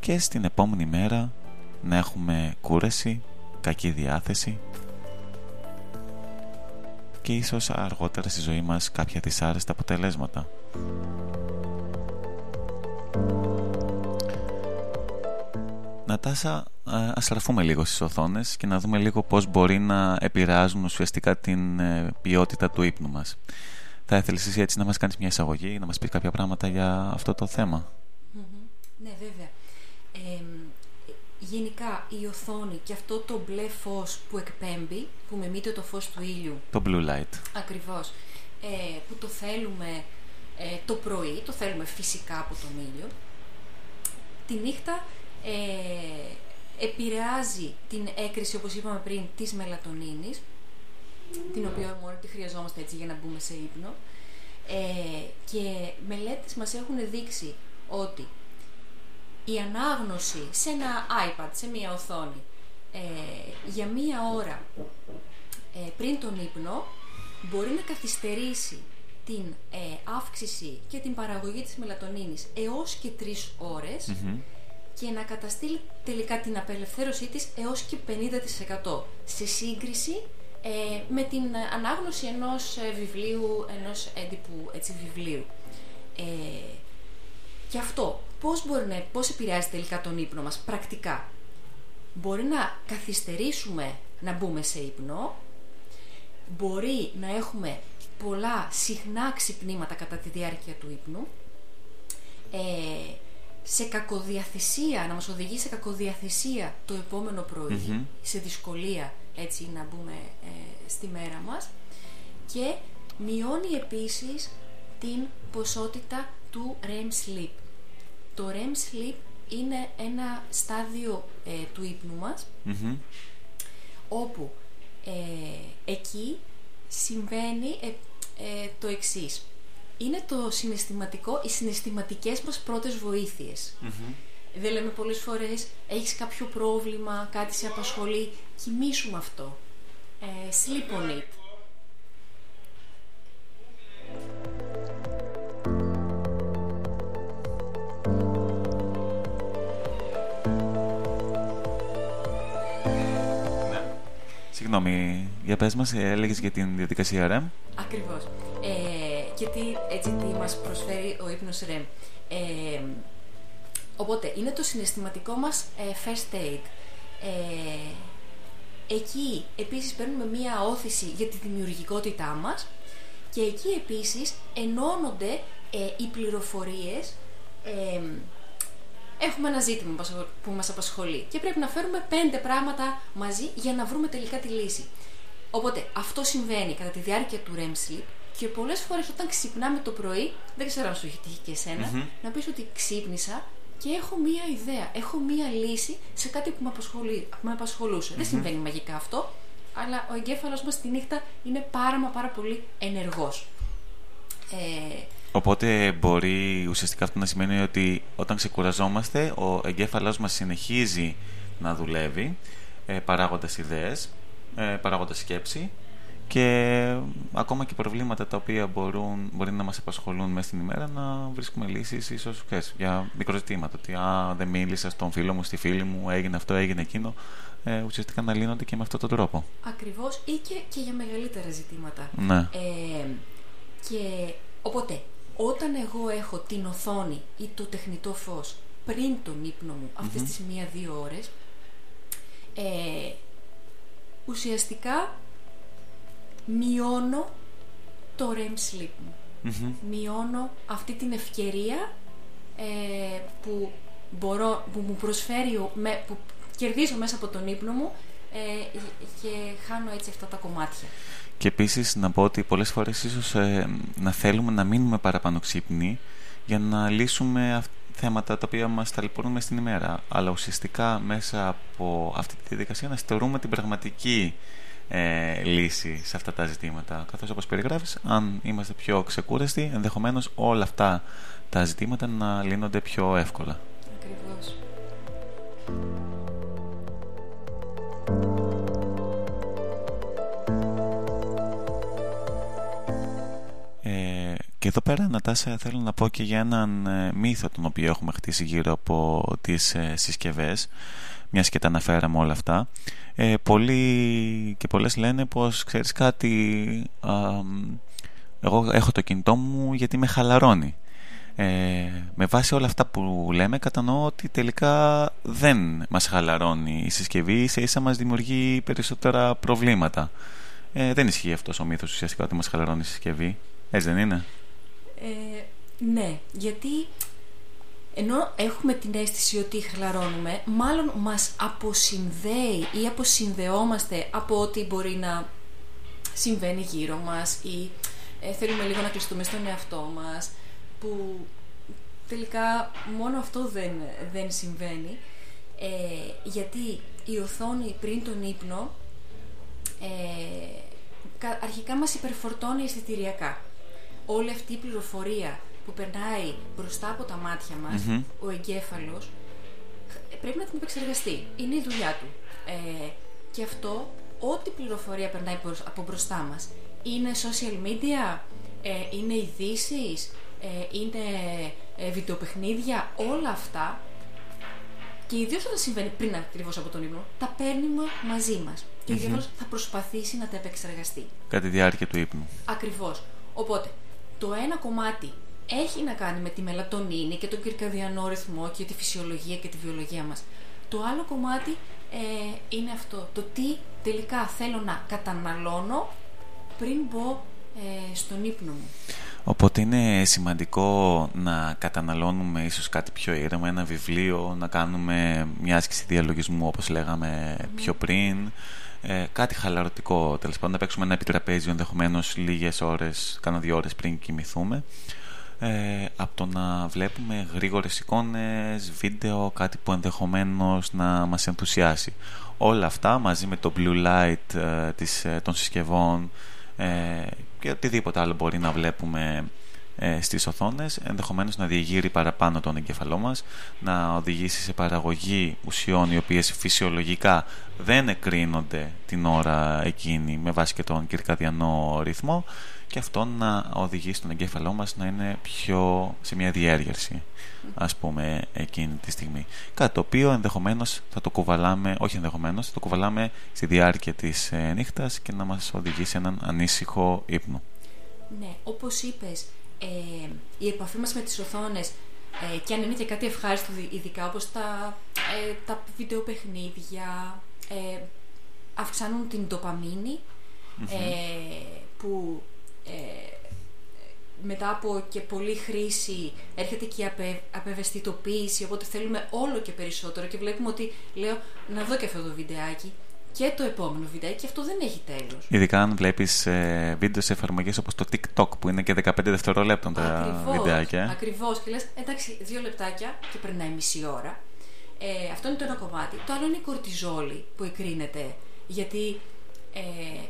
και στην επόμενη μέρα να έχουμε κούραση, κακή διάθεση και ίσως αργότερα στη ζωή μας κάποια δυσάρεστα αποτελέσματα. Νατάσα, ας στραφούμε λίγο στις οθόνες και να δούμε λίγο πώς μπορεί να επηρεάζουν ουσιαστικά την ε, ποιότητα του ύπνου μας. Θα ήθελες εσύ έτσι να μας κάνεις μια εισαγωγή, να μας πεις κάποια πράγματα για αυτό το θεμα Ναι, βέβαια. γενικά η οθόνη και αυτό το μπλε φως που εκπέμπει, που μεμείται το φως του ήλιου. Το blue light. Ακριβώς. Ε, που το θέλουμε ε, το πρωί, το θέλουμε φυσικά από τον ήλιο. Τη νύχτα ε, επηρεάζει την έκρηση, όπως είπαμε πριν, της μελατονίνης, την οποία μόνο τη χρειαζόμαστε έτσι για να μπούμε σε ύπνο. Ε, και μελέτες μας έχουν δείξει ότι η ανάγνωση σε ένα iPad, σε μία οθόνη, ε, για μία ώρα ε, πριν τον ύπνο, μπορεί να καθυστερήσει την ε, αύξηση και την παραγωγή της μελατονίνης έως και τρεις ωρες και να καταστήλει τελικά την απελευθέρωσή της έως και 50% σε σύγκριση ε, με την ανάγνωση ενός ε, βιβλίου, ενός έντυπου έτσι, βιβλίου. Ε, και αυτό πώς, μπορεί να, πώς επηρεάζει τελικά τον ύπνο μας πρακτικά; Μπορεί να καθυστερήσουμε να μπούμε σε ύπνο, μπορεί να έχουμε πολλά συχνά ξυπνήματα κατά τη διάρκεια του ύπνου, ε, σε κακοδιαθεσία, να μας οδηγεί σε κακοδιαθεσία το επόμενο σε δυσκολία έτσι να μπούμε ε, στη μέρα μας. Και μειώνει επίσης την ποσότητα του REM sleep. Το REM sleep είναι ένα στάδιο ε, του ύπνου μας όπου ε, εκεί συμβαίνει το εξής είναι το συναισθηματικό, οι συναισθηματικές μας πρώτες βοήθειες. Mm-hmm. Δεν λέμε πολλές φορές, έχεις κάποιο πρόβλημα, κάτι σε απασχολεί, κοιμήσου αυτό. Ε, sleep on it. Ναι. Συγγνώμη, για πες μας, έλεγες για την διαδικασία REM. Ακριβώς. Ε, και τι, έτσι, τι μας προσφέρει ο ύπνος REM. Ε, οπότε, είναι το συναισθηματικό μας ε, first aid. Ε, εκεί επίσης παίρνουμε μία όθηση για τη δημιουργικότητά μας και εκεί επίσης ενώνονται ε, οι πληροφορίες ε, έχουμε ένα ζήτημα που μας απασχολεί και πρέπει να φέρουμε πέντε πράγματα μαζί για να βρούμε τελικά τη λύση. Οπότε αυτό συμβαίνει κατά τη διάρκεια του REM sleep και πολλές φορές όταν ξυπνάμε το πρωί, δεν ξέρω αν σου έχει τύχει και εσενα να πεις ότι ξύπνησα και έχω μία ιδέα, έχω μία λύση σε κάτι που με, απασχολεί, που με απασχολουσε Δεν συμβαίνει μαγικά αυτό, αλλά ο εγκέφαλος μας τη νύχτα είναι πάρα μα πάρα πολύ ενεργός. Ε, Οπότε μπορεί ουσιαστικά αυτό να σημαίνει ότι όταν ξεκουραζόμαστε ο εγκέφαλός μας συνεχίζει να δουλεύει ε, παράγοντας ιδέες, ε, παράγοντας σκέψη και ακόμα και προβλήματα τα οποία μπορούν, μπορεί να μας απασχολούν μέσα στην ημέρα να βρίσκουμε λύσεις ίσως ξέρεις, για μικροζητήματα ότι α, δεν μίλησα στον φίλο μου, στη φίλη μου, έγινε αυτό, έγινε εκείνο ε, ουσιαστικά να λύνονται και με αυτόν τον τρόπο. Ακριβώς ή και, και για μεγαλύτερα ζητήματα. Ναι. Ε, και οπότε, όταν εγώ έχω την οθόνη ή το τεχνητό φως πριν τον ύπνο μου αυτές τις μία-δύο ώρες, ε, ουσιαστικά μειώνω το REM sleep μου. Μειώνω αυτή την ευκαιρία ε, που, μπορώ, που μου προσφέρει, με, που κερδίζω μέσα από τον ύπνο μου ε, και χάνω έτσι αυτά τα κομμάτια. Και επίσης να πω ότι πολλές φορές ίσως ε, να θέλουμε να μείνουμε παραπάνω ξύπνοι για να λύσουμε θέματα τα οποία μας ταλαιπωρούν στην ημέρα. Αλλά ουσιαστικά μέσα από αυτή τη διαδικασία να στερούμε την πραγματική ε, λύση σε αυτά τα ζητήματα. Καθώς όπως περιγράφεις, αν είμαστε πιο ξεκούραστοι, ενδεχομένως όλα αυτά τα ζητήματα να λύνονται πιο εύκολα. Ακριβώς. Ε, και εδώ πέρα, Νατάσα, θέλω να πω και για έναν ε, μύθο τον οποίο έχουμε χτίσει γύρω από τις ε, συσκευές, μιας και τα αναφέραμε όλα αυτά. Ε, πολλοί και πολλές λένε πως, ξέρεις κάτι, εγώ έχω το κινητό μου γιατί με χαλαρώνει. Ε, με βάση όλα αυτά που λέμε κατανοώ ότι τελικά δεν μας χαλαρώνει η συσκευή σε ίσα μας δημιουργεί περισσότερα προβλήματα ε, δεν ισχύει αυτός ο μύθος ουσιαστικά ότι μας χαλαρώνει η συσκευή έτσι δεν είναι; Ε, ναι γιατί ενώ έχουμε την αίσθηση ότι χαλαρώνουμε μάλλον μας αποσυνδέει ή αποσυνδεόμαστε από ό,τι μπορεί να συμβαίνει γύρω μας ή ε, θέλουμε λίγο να κλειστούμε στον εαυτό μας που τελικά μόνο αυτό δεν, δεν συμβαίνει ε, γιατί η οθόνη πριν τον ύπνο ε, αρχικά μας υπερφορτώνει αισθητηριακά. Όλη αυτή η πληροφορία που περνάει μπροστά από τα μάτια μας, ο εγκέφαλος, πρέπει να την επεξεργαστεί. Είναι η δουλειά του. Ε, και αυτό, ό,τι πληροφορία περνάει από μπροστά μας, είναι social media, ε, είναι ειδήσεις, ε, είναι ε, βιντεοπαιχνίδια, όλα αυτά και ιδίως όταν συμβαίνει πριν ακριβώς από τον ύπνο, τα παίρνουμε μαζί μας. Και ο mm θα προσπαθήσει να τα επεξεργαστεί. Κατά τη διάρκεια του ύπνου. Ακριβώς. Οπότε, το ένα κομμάτι έχει να κάνει με τη μελατονίνη και τον κυρκαδιανό ρυθμό και τη φυσιολογία και τη βιολογία μας. Το άλλο κομμάτι ε, είναι αυτό. Το τι τελικά θέλω να καταναλώνω πριν μπω ε, στον ύπνο μου. Οπότε είναι σημαντικό να καταναλώνουμε ίσως κάτι πιο ήρεμα, ένα βιβλίο, να κάνουμε μια άσκηση διαλογισμού όπως λέγαμε πιο πριν, ε, κάτι χαλαρωτικό τέλος πάντων, να παίξουμε ένα επιτραπέζιο ενδεχομένως λίγες ώρες, κάνα δύο ώρες πριν κοιμηθούμε. Ε, από το να βλέπουμε γρήγορες εικόνες, βίντεο, κάτι που ενδεχομένως να μας ενθουσιάσει. Όλα αυτά μαζί με το blue light ε, της, ε, των συσκευών ε, και οτιδήποτε άλλο μπορεί να βλέπουμε ε, στις οθόνες ενδεχομένως να διεγείρει παραπάνω τον εγκεφαλό μας να οδηγήσει σε παραγωγή ουσιών οι οποίες φυσιολογικά δεν εκρίνονται την ώρα εκείνη με βάση και τον κυρκαδιανό ρυθμό και αυτό να οδηγήσει τον εγκέφαλό μας να είναι πιο σε μια διέργερση ας πούμε εκείνη τη στιγμή. Κάτι το οποίο ενδεχομένως θα το κουβαλάμε όχι ενδεχομένως θα το κουβαλάμε στη διάρκεια της ε, νύχτας και να μας οδηγήσει έναν ανήσυχο ύπνο. Ναι, όπως είπες ε, η επαφή μας με τις οθόνες ε, και αν είναι και κάτι ευχάριστο ειδικά όπως τα, ε, τα βιντεοπαιχνίδια ε, αυξάνουν την ντοπαμινη που μετά από και πολλή χρήση έρχεται και η απε, απευαισθητοποίηση οπότε θέλουμε όλο και περισσότερο και βλέπουμε ότι λέω να δω και αυτό το βιντεάκι και το επόμενο βιντεάκι και αυτό δεν έχει τέλος. Ειδικά αν βλέπεις ε, βίντεο σε εφαρμογές όπως το TikTok που είναι και 15 δευτερόλεπτα τα ακριβώς, βιντεάκια. Ακριβώς και λες εντάξει δύο λεπτάκια και περνάει μισή ώρα. Ε, αυτό είναι το ένα κομμάτι. Το άλλο είναι η κορτιζόλη που εκρίνεται γιατί ε,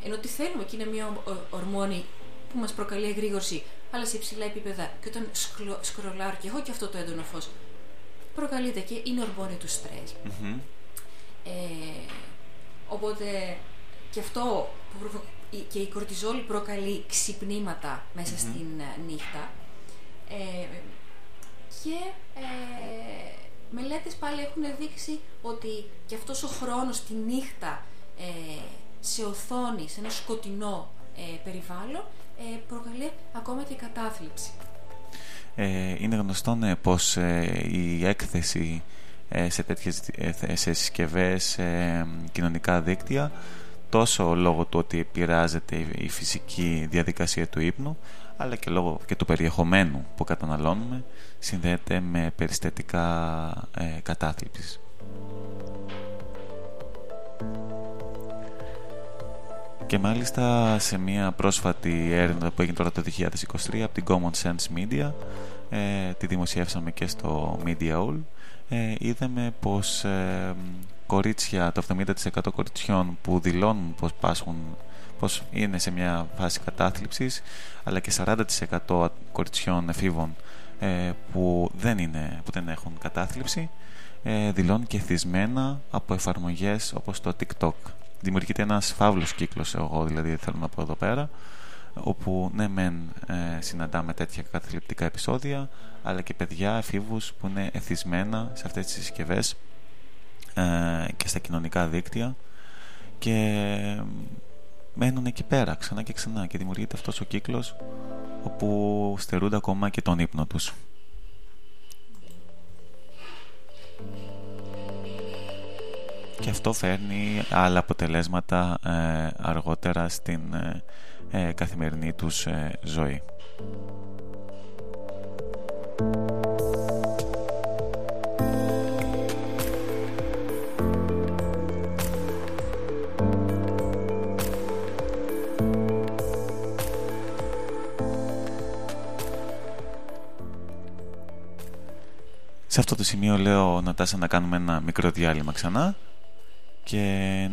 ενώ τι θέλουμε και είναι μια ορμόνη που μας προκαλεί εγρήγορση αλλά σε υψηλά επίπεδα και όταν σκρολάρω και έχω και αυτό το έντονο φως προκαλείται και είναι ορμόνη του στρες. Ε, Οπότε και αυτό που και η κορτιζόλη προκαλεί ξυπνήματα στην νύχτα. Ε, και ε, μελέτες πάλι έχουν δείξει ότι και αυτός ο χρόνος τη νύχτα ε, σε οθόνη, σε ένα σκοτεινό ε, περιβάλλον, ε, προκαλεί ακόμα και κατάθλιψη. Ε, είναι γνωστό ναι, πως η έκθεση σε τέτοιες σε συσκευές, κοινωνικά δίκτυα τόσο λόγω του ότι επηρεάζεται η φυσική διαδικασία του ύπνου αλλά και λόγω και του περιεχομένου που καταναλώνουμε συνδέεται με περιστατικά ε, κατάθλιψης. Και μάλιστα σε μια πρόσφατη έρευνα που έγινε τώρα το 2023 από την Common Sense Media ε, τη δημοσιεύσαμε και στο Media All ε, είδαμε πως ε, κορίτσια, το 70% κοριτσιών που δηλώνουν πως πάσχουν πως είναι σε μια φάση κατάθλιψης αλλά και 40% κοριτσιών εφήβων ε, που, δεν είναι, που δεν έχουν κατάθλιψη ε, δηλώνουν και θυσμένα από εφαρμογές όπως το TikTok. Δημιουργείται ένας φαύλος κύκλος, εγώ δηλαδή θέλω να πω εδώ πέρα, όπου ναι μεν ε, συναντάμε τέτοια καταθλιπτικά επεισόδια, αλλά και παιδιά εφήβους που είναι εθισμένα σε αυτές τις συσκευές ε, και στα κοινωνικά δίκτυα και μένουν εκεί πέρα ξανά και ξανά και δημιουργείται αυτός ο κύκλος όπου στερούνται ακόμα και τον ύπνο τους. Και αυτό φέρνει άλλα αποτελέσματα ε, αργότερα στην ε, ε, καθημερινή τους ζωή. Σε αυτό το σημείο λέω Νατάσα να κάνουμε ένα μικρό διάλειμμα ξανά και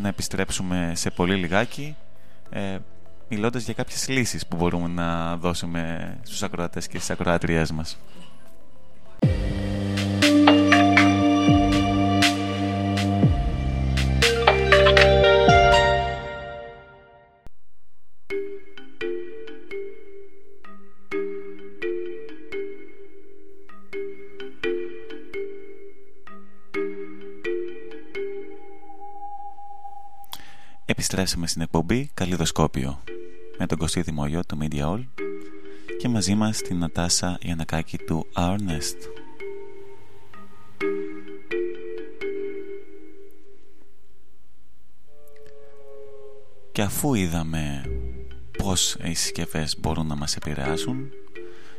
να επιστρέψουμε σε πολύ λιγάκι ε, μιλώντας για κάποιες λύσεις που μπορούμε να δώσουμε στους ακροατές και στις ακροατριές μας. Επιστρέψαμε στην εκπομπή Καλλιδοσκόπιο με τον Κωστή Δημόγιο του Media All και μαζί μας την Νατάσα Ιανακάκη του Our Nest. Και αφού είδαμε πώς οι συσκευές μπορούν να μας επηρεάσουν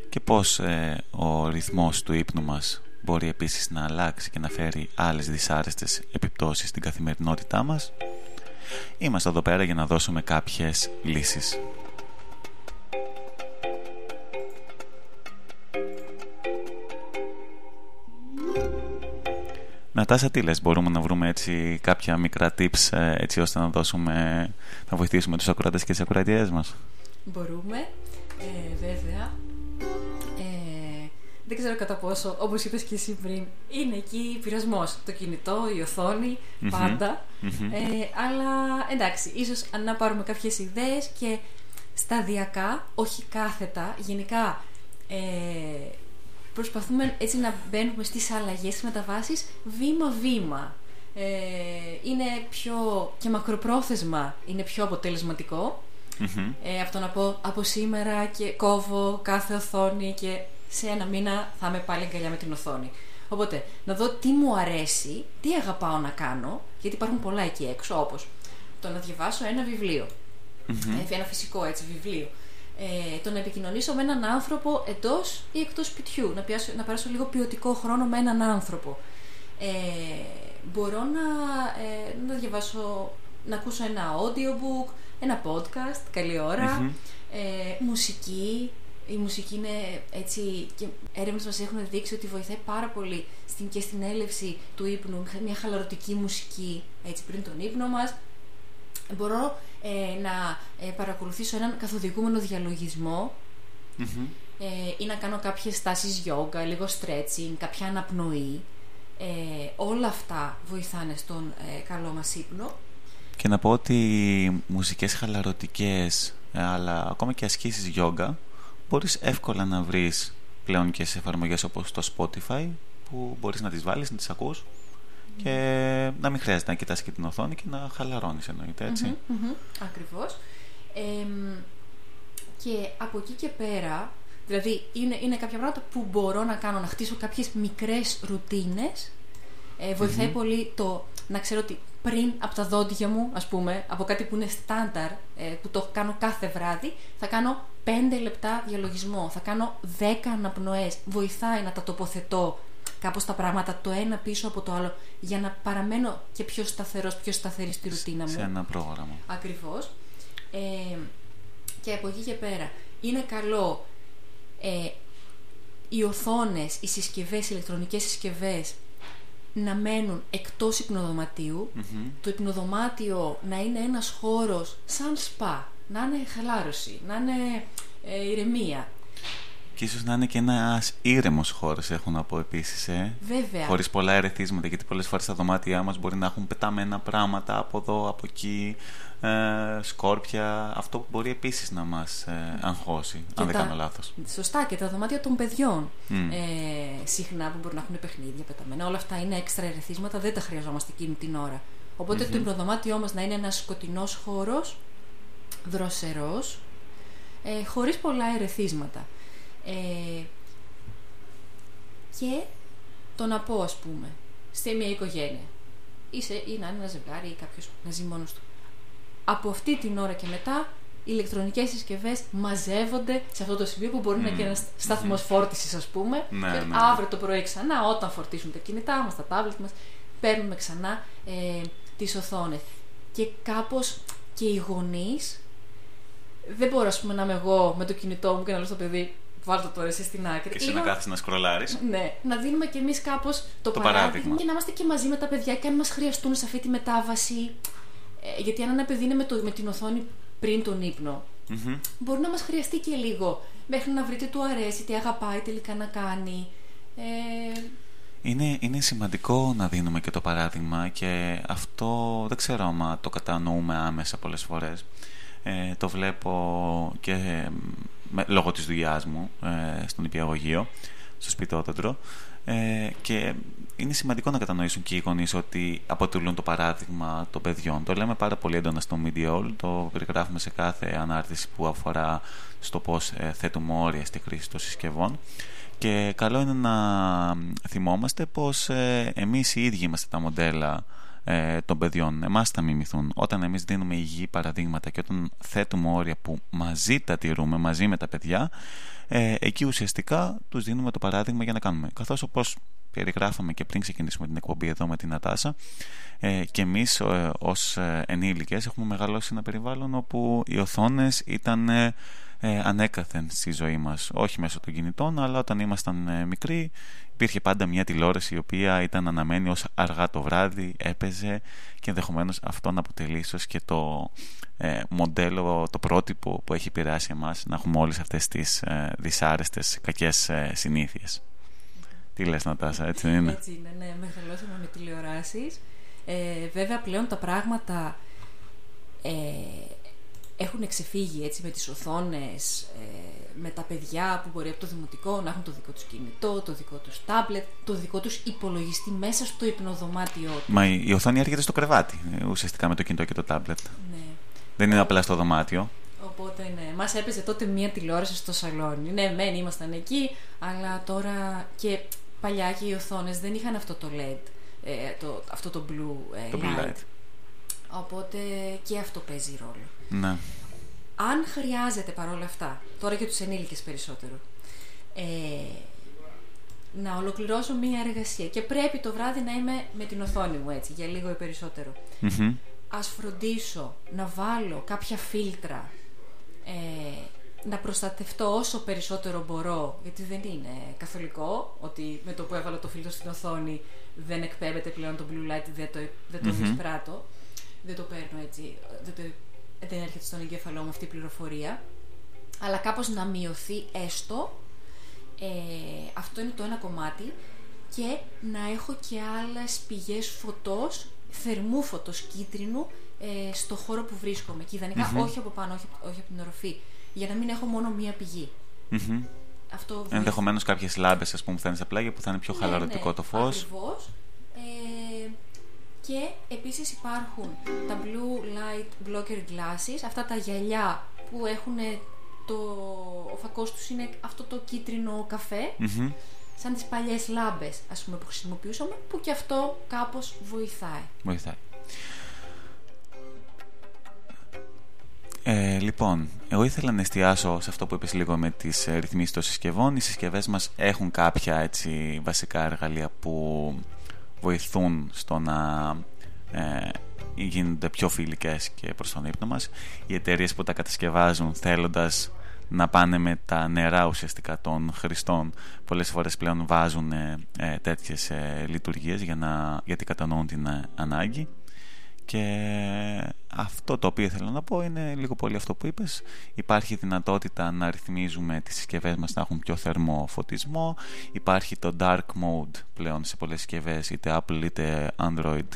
και πώς ε, ο ρυθμός του ύπνου μας μπορεί επίσης να αλλάξει και να φέρει άλλες δυσάρεστες επιπτώσεις στην καθημερινότητά μας Είμαστε εδώ πέρα για να δώσουμε κάποιες λύσεις. Νατάσα, τι λες, μπορούμε να βρούμε έτσι κάποια μικρά tips ε, έτσι ώστε να δώσουμε, να βοηθήσουμε τους ακροατές και τις ακροατιές μας; Μπορούμε, ε, βέβαια. Δεν ξέρω κατά πόσο, όπως είπες και εσύ πριν, είναι εκεί πειρασμός. Το κινητό, η οθόνη, παντα Ε, αλλά εντάξει, ίσως να πάρουμε κάποιες ιδέες και σταδιακά, όχι κάθετα, γενικά ε, προσπαθούμε έτσι να μπαίνουμε στις αλλαγές, στις μεταβάσεις, βήμα-βήμα. Ε, είναι πιο και μακροπρόθεσμα, είναι πιο αποτελεσματικό. Ε, αυτό να πω από σήμερα και κόβω κάθε οθόνη και σε ένα μήνα θα είμαι πάλι αγκαλιά με την οθόνη. Οπότε, να δω τι μου αρέσει, τι αγαπάω να κάνω, γιατί υπάρχουν πολλά εκεί έξω, όπως το να διαβάσω ένα ε, ένα φυσικό έτσι βιβλίο, ε, το να επικοινωνήσω με έναν άνθρωπο εντός ή εκτός σπιτιού, να, πιάσω, να περάσω λίγο ποιοτικό χρόνο με έναν άνθρωπο. Ε, μπορώ να, ε, να διαβάσω, να ακούσω ένα audiobook, ένα podcast, καλή ε, μουσική, η μουσική είναι έτσι και έρευνες μας έχουν δείξει ότι βοηθάει πάρα πολύ στην, και στην έλευση του ύπνου, μια χαλαρωτική μουσική έτσι πριν τον ύπνο μας. Μπορώ ε, να ε, παρακολουθήσω έναν καθοδηγούμενο ε, ή να κάνω κάποιες στάσεις γιόγκα, λίγο stretching, κάποια αναπνοή. όλα αυτά βοηθάνε στον καλό μας ύπνο. Και να πω ότι μουσικές χαλαρωτικές αλλά ακόμα και ασκήσεις γιόγκα μπορείς εύκολα να βρεις πλέον και σε εφαρμογές όπως το Spotify που μπορείς να τις βάλεις, να τις ακούς και να μην χρειάζεται να κοιτάς και την οθόνη και να χαλαρώνεις εννοείται έτσι. Ακριβώς. και από εκεί και πέρα, δηλαδή είναι, είναι κάποια πράγματα που μπορώ να κάνω, να χτίσω κάποιες μικρές ρουτίνες. Ε, βοηθαει πολύ το να ξέρω ότι πριν από τα δόντια μου, ας πούμε, από κάτι που είναι στάνταρ, ε, που το κάνω κάθε βράδυ, θα κάνω 5 λεπτά διαλογισμό, θα κάνω 10 αναπνοές. Βοηθάει να τα τοποθετώ κάπως τα πράγματα το ένα πίσω από το άλλο για να παραμένω και πιο σταθερός, πιο σταθερή στη ρουτίνα μου. Σε ένα πρόγραμμα. Ακριβώς. Ε, και από εκεί και πέρα είναι καλό ε, οι οθόνες, οι συσκευές, οι ηλεκτρονικές συσκευές να μένουν εκτός το υπνοδωμάτιο να είναι ένας χώρος σαν σπα, να είναι χαλάρωση, να είναι ε, ηρεμία. Και ίσως να είναι και ένας ήρεμος χώρος, έχω να πω επίσης. Ε. Βέβαια. Χωρίς πολλά ερεθίσματα, γιατί πολλές φορές τα δωμάτια μας μπορεί να έχουν πεταμένα πράγματα από εδώ, από εκεί, ε, σκόρπια. Αυτό που μπορεί επίσης να μας ε, αγχώσει, αν δεν κάνω λάθος. Σωστά, και τα δωμάτια των παιδιών. Ε, συχνά που μπορεί να έχουν παιχνίδια πεταμένα. Όλα αυτά είναι έξτρα ερεθίσματα, δεν τα χρειαζόμαστε εκείνη την ώρα. Οπότε mm-hmm. το υπνοδωμάτιό μας να είναι ένας σκοτεινός χώρος, δροσερός, ε, χωρίς πολλά ερεθίσματα. Ε, και το να πω, ας πούμε, σε μια οικογένεια, είσαι, ή να είναι ένα ζευγάρι ή κάποιος να ζει μόνος του. Από αυτή την ώρα και μετά, οι ηλεκτρονικές συσκευές μαζεύονται σε αυτό το σημείο που μπορεί να είναι και ένας σταθμός mm. φόρτισης, ας πούμε. Ναι, και ναι, ναι. αύριο το πρωί ξανά, όταν φορτίσουν τα κινητά μας, τα τάμπλετ μας, παίρνουμε ξανά ε, τις οθόνες. Και κάπως και οι γονείς. Δεν μπορώ, ας πούμε, να είμαι εγώ με το κινητό μου και να λέω στο παιδί Βάλτε το εσύ στην άκρη. Και εσύ να κάθεσαι να σκρολάρεις. Ναι, να δίνουμε κι εμείς κάπως το, το παράδειγμα. Και να είμαστε και μαζί με τα παιδιά και αν μας χρειαστούν σε αυτή τη μετάβαση. Ε, γιατί αν ένα παιδί είναι με, το, με την οθόνη πριν τον ύπνο, mm-hmm. μπορεί να μας χρειαστεί και λίγο μέχρι να βρει τι του αρέσει, τι αγαπάει τελικά να κάνει. Ε... Είναι, είναι σημαντικό να δίνουμε και το παράδειγμα και αυτό δεν ξέρω αν το κατανοούμε άμεσα πολλές φορές. Ε, το βλέπω και με, λόγω της δουλειάς μου ε, στον υπηαγωγείο, στο σπιτότατρο ε, και είναι σημαντικό να κατανοήσουν και οι γονείς ότι αποτελούν το παράδειγμα των παιδιών. Το λέμε πάρα πολύ έντονα στο Media το περιγράφουμε σε κάθε ανάρτηση που αφορά στο πώς ε, θέτουμε όρια στη χρήση των συσκευών και καλό είναι να θυμόμαστε πως ε, εμείς οι ίδιοι είμαστε τα μοντέλα ε, των παιδιών. Εμάς θα μιμηθούν. Όταν εμείς δίνουμε υγιή παραδείγματα και όταν θέτουμε όρια που μαζί τα τηρούμε, μαζί με τα παιδιά, ε, εκεί ουσιαστικά τους δίνουμε το παράδειγμα για να κάνουμε. Καθώς όπως περιγράφαμε και πριν ξεκινήσουμε την εκπομπή εδώ με την Νατάσα, ε, και εμείς ε, ως ε, ενήλικες έχουμε μεγαλώσει ένα περιβάλλον όπου οι οθόνες ήταν ε, ανέκαθεν στη ζωή μας όχι μέσω των κινητών αλλά όταν ήμασταν ε, μικροί υπήρχε πάντα μια τηλεόραση η οποία ήταν αναμένη ως αργά το βράδυ, έπαιζε και ενδεχομένως αυτό να αποτελεί ίσως και το ε, μοντέλο, το πρότυπο που έχει επηρεάσει εμάς να έχουμε όλες αυτές τις ε, δυσάρεστες κακές ε, συνήθειες. Τι λες Νατάσα, έτσι είναι; Έτσι είναι, ναι, μεγαλώσαμε με τηλεοράσεις. Ε, βέβαια πλέον τα πράγματα ε, έχουν ξεφύγει έτσι με τις οθόνες, ε, με τα παιδιά που μπορεί από το δημοτικό να έχουν το δικό τους κινητό, το δικό τους τάμπλετ, το δικό τους υπολογιστή μέσα στο υπνοδωμάτιό του. Μα η, οθόνη έρχεται στο κρεβάτι, ε, ουσιαστικά με το κινητό και το τάμπλετ. Ναι. Δεν είναι απλά στο δωμάτιο. Οπότε ναι, μας έπαιζε τότε μία τηλεόραση στο σαλόνι. Ναι, μεν ήμασταν εκεί, αλλά τώρα και παλιά και οι οθόνες δεν είχαν αυτό το LED, ε, το, αυτό το blue, ε, το blue light. Οπότε και αυτό παίζει ρόλο. Ναι. Αν χρειάζεται παρόλα αυτά, τώρα και τους ενήλικες περισσότερο, ε, να ολοκληρώσω μία εργασία και πρέπει το βράδυ να είμαι με την οθόνη μου έτσι, για λίγο ή περισσότερο. Mm-hmm. Ας φροντίσω να βάλω κάποια φίλτρα, ε, να προστατευτώ όσο περισσότερο μπορώ, γιατί δεν είναι καθολικό ότι με το που έβαλα το φίλτρο στην οθόνη δεν εκπέμπεται πλέον το blue light, δεν το, δεν το mm δεν το παίρνω έτσι, δεν, το, δεν έρχεται στον εγκέφαλό μου αυτή η πληροφορία, αλλά κάπως να μειωθεί έστω, ε, αυτό είναι το ένα κομμάτι, και να έχω και άλλες πηγές φωτός, θερμού φωτός κίτρινου, ε, στο χώρο που βρίσκομαι. Και ιδανικα όχι από πάνω, όχι, όχι από την οροφή. Για να μην έχω μόνο μία πηγή. Mm-hmm. Αυτό Ενδεχομένως κάποιες λάμπες που φθάνει στα πλάγια που θα είναι πιο ναι, χαλαρωτικό ναι, το φως. Ακριβώς. Ε, και επίσης υπάρχουν τα blue light blocker glasses, αυτά τα γυαλιά που έχουν το, ο φακός τους είναι αυτό το κίτρινο σαν τις παλιές λάμπες ας πούμε που χρησιμοποιούσαμε που και αυτό κάπως βοηθάει. Βοηθάει. Ε, λοιπόν, εγώ ήθελα να εστιάσω σε αυτό που είπες λίγο με τις ε, ρυθμίσεις των συσκευών. Οι συσκευές μας έχουν κάποια έτσι, βασικά εργαλεία που βοηθούν στο να ε, γίνονται πιο φιλικές και προς τον ύπνο μας. Οι εταιρείες που τα κατασκευάζουν θέλοντας να πάνε με τα νερά ουσιαστικά των χρηστών πολλές φορές πλέον βάζουν ε, ε τέτοιες ε, λειτουργίες για να, γιατί κατανοούν την ε, ανάγκη και αυτό το οποίο ήθελα να πω είναι λίγο πολύ αυτό που είπες. Υπάρχει δυνατότητα να ρυθμίζουμε τις συσκευές μας να έχουν πιο θερμό φωτισμό. Υπάρχει το dark mode πλέον σε πολλές συσκευές είτε Apple είτε Android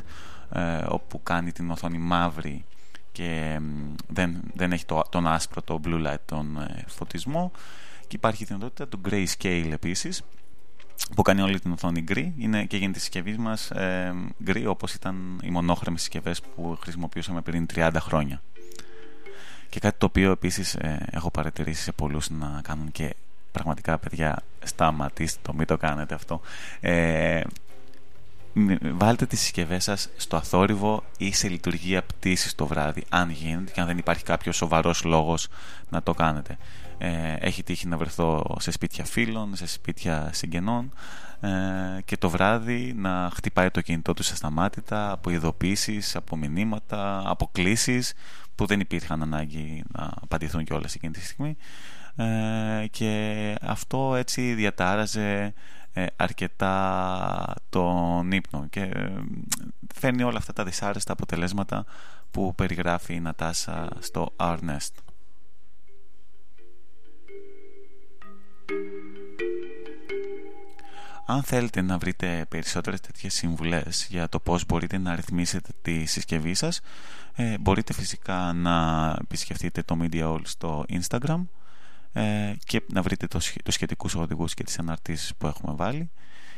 ε, όπου κάνει την οθόνη μαύρη και δεν, δεν έχει το, τον άσπρο, το blue light, τον ε, φωτισμό. Και υπάρχει η δυνατότητα του grayscale επίσης που κάνει όλη την οθόνη γκρι. Είναι και γίνεται η συσκευή μας ε, γκρι όπως ήταν οι μονόχρωμες συσκευές που χρησιμοποιούσαμε πριν 30 χρόνια. Και κάτι το οποίο επίσης ε, έχω παρατηρήσει σε πολλούς να κάνουν και πραγματικά παιδιά σταματήστε το μην το κάνετε αυτό. Ε, βάλτε τις συσκευές σας στο αθόρυβο ή σε λειτουργία πτήσης το βράδυ αν γίνεται και αν δεν υπάρχει κάποιος σοβαρός λόγος να το κάνετε ε, έχει τύχει να βρεθώ σε σπίτια φίλων σε σπίτια συγγενών ε, και το βράδυ να χτυπάει το κινητό του ασταμάτητα από ειδοποίησεις, από μηνύματα, από κλήσεις που δεν υπήρχαν ανάγκη να απαντηθούν κιόλας εκείνη τη στιγμή ε, και αυτό έτσι διατάραζε ε, αρκετά τον ύπνο και ε, φέρνει όλα αυτά τα δυσάρεστα αποτελέσματα που περιγράφει η Νατάσα στο Our Nest. Αν θέλετε να βρείτε περισσότερες τέτοιες συμβουλές για το πώς μπορείτε να ρυθμίσετε τη συσκευή σας ε, μπορείτε φυσικά να επισκεφτείτε το Media All στο Instagram ε, και να βρείτε το, τους σχετικούς οδηγούς και τις αναρτήσεις που έχουμε βάλει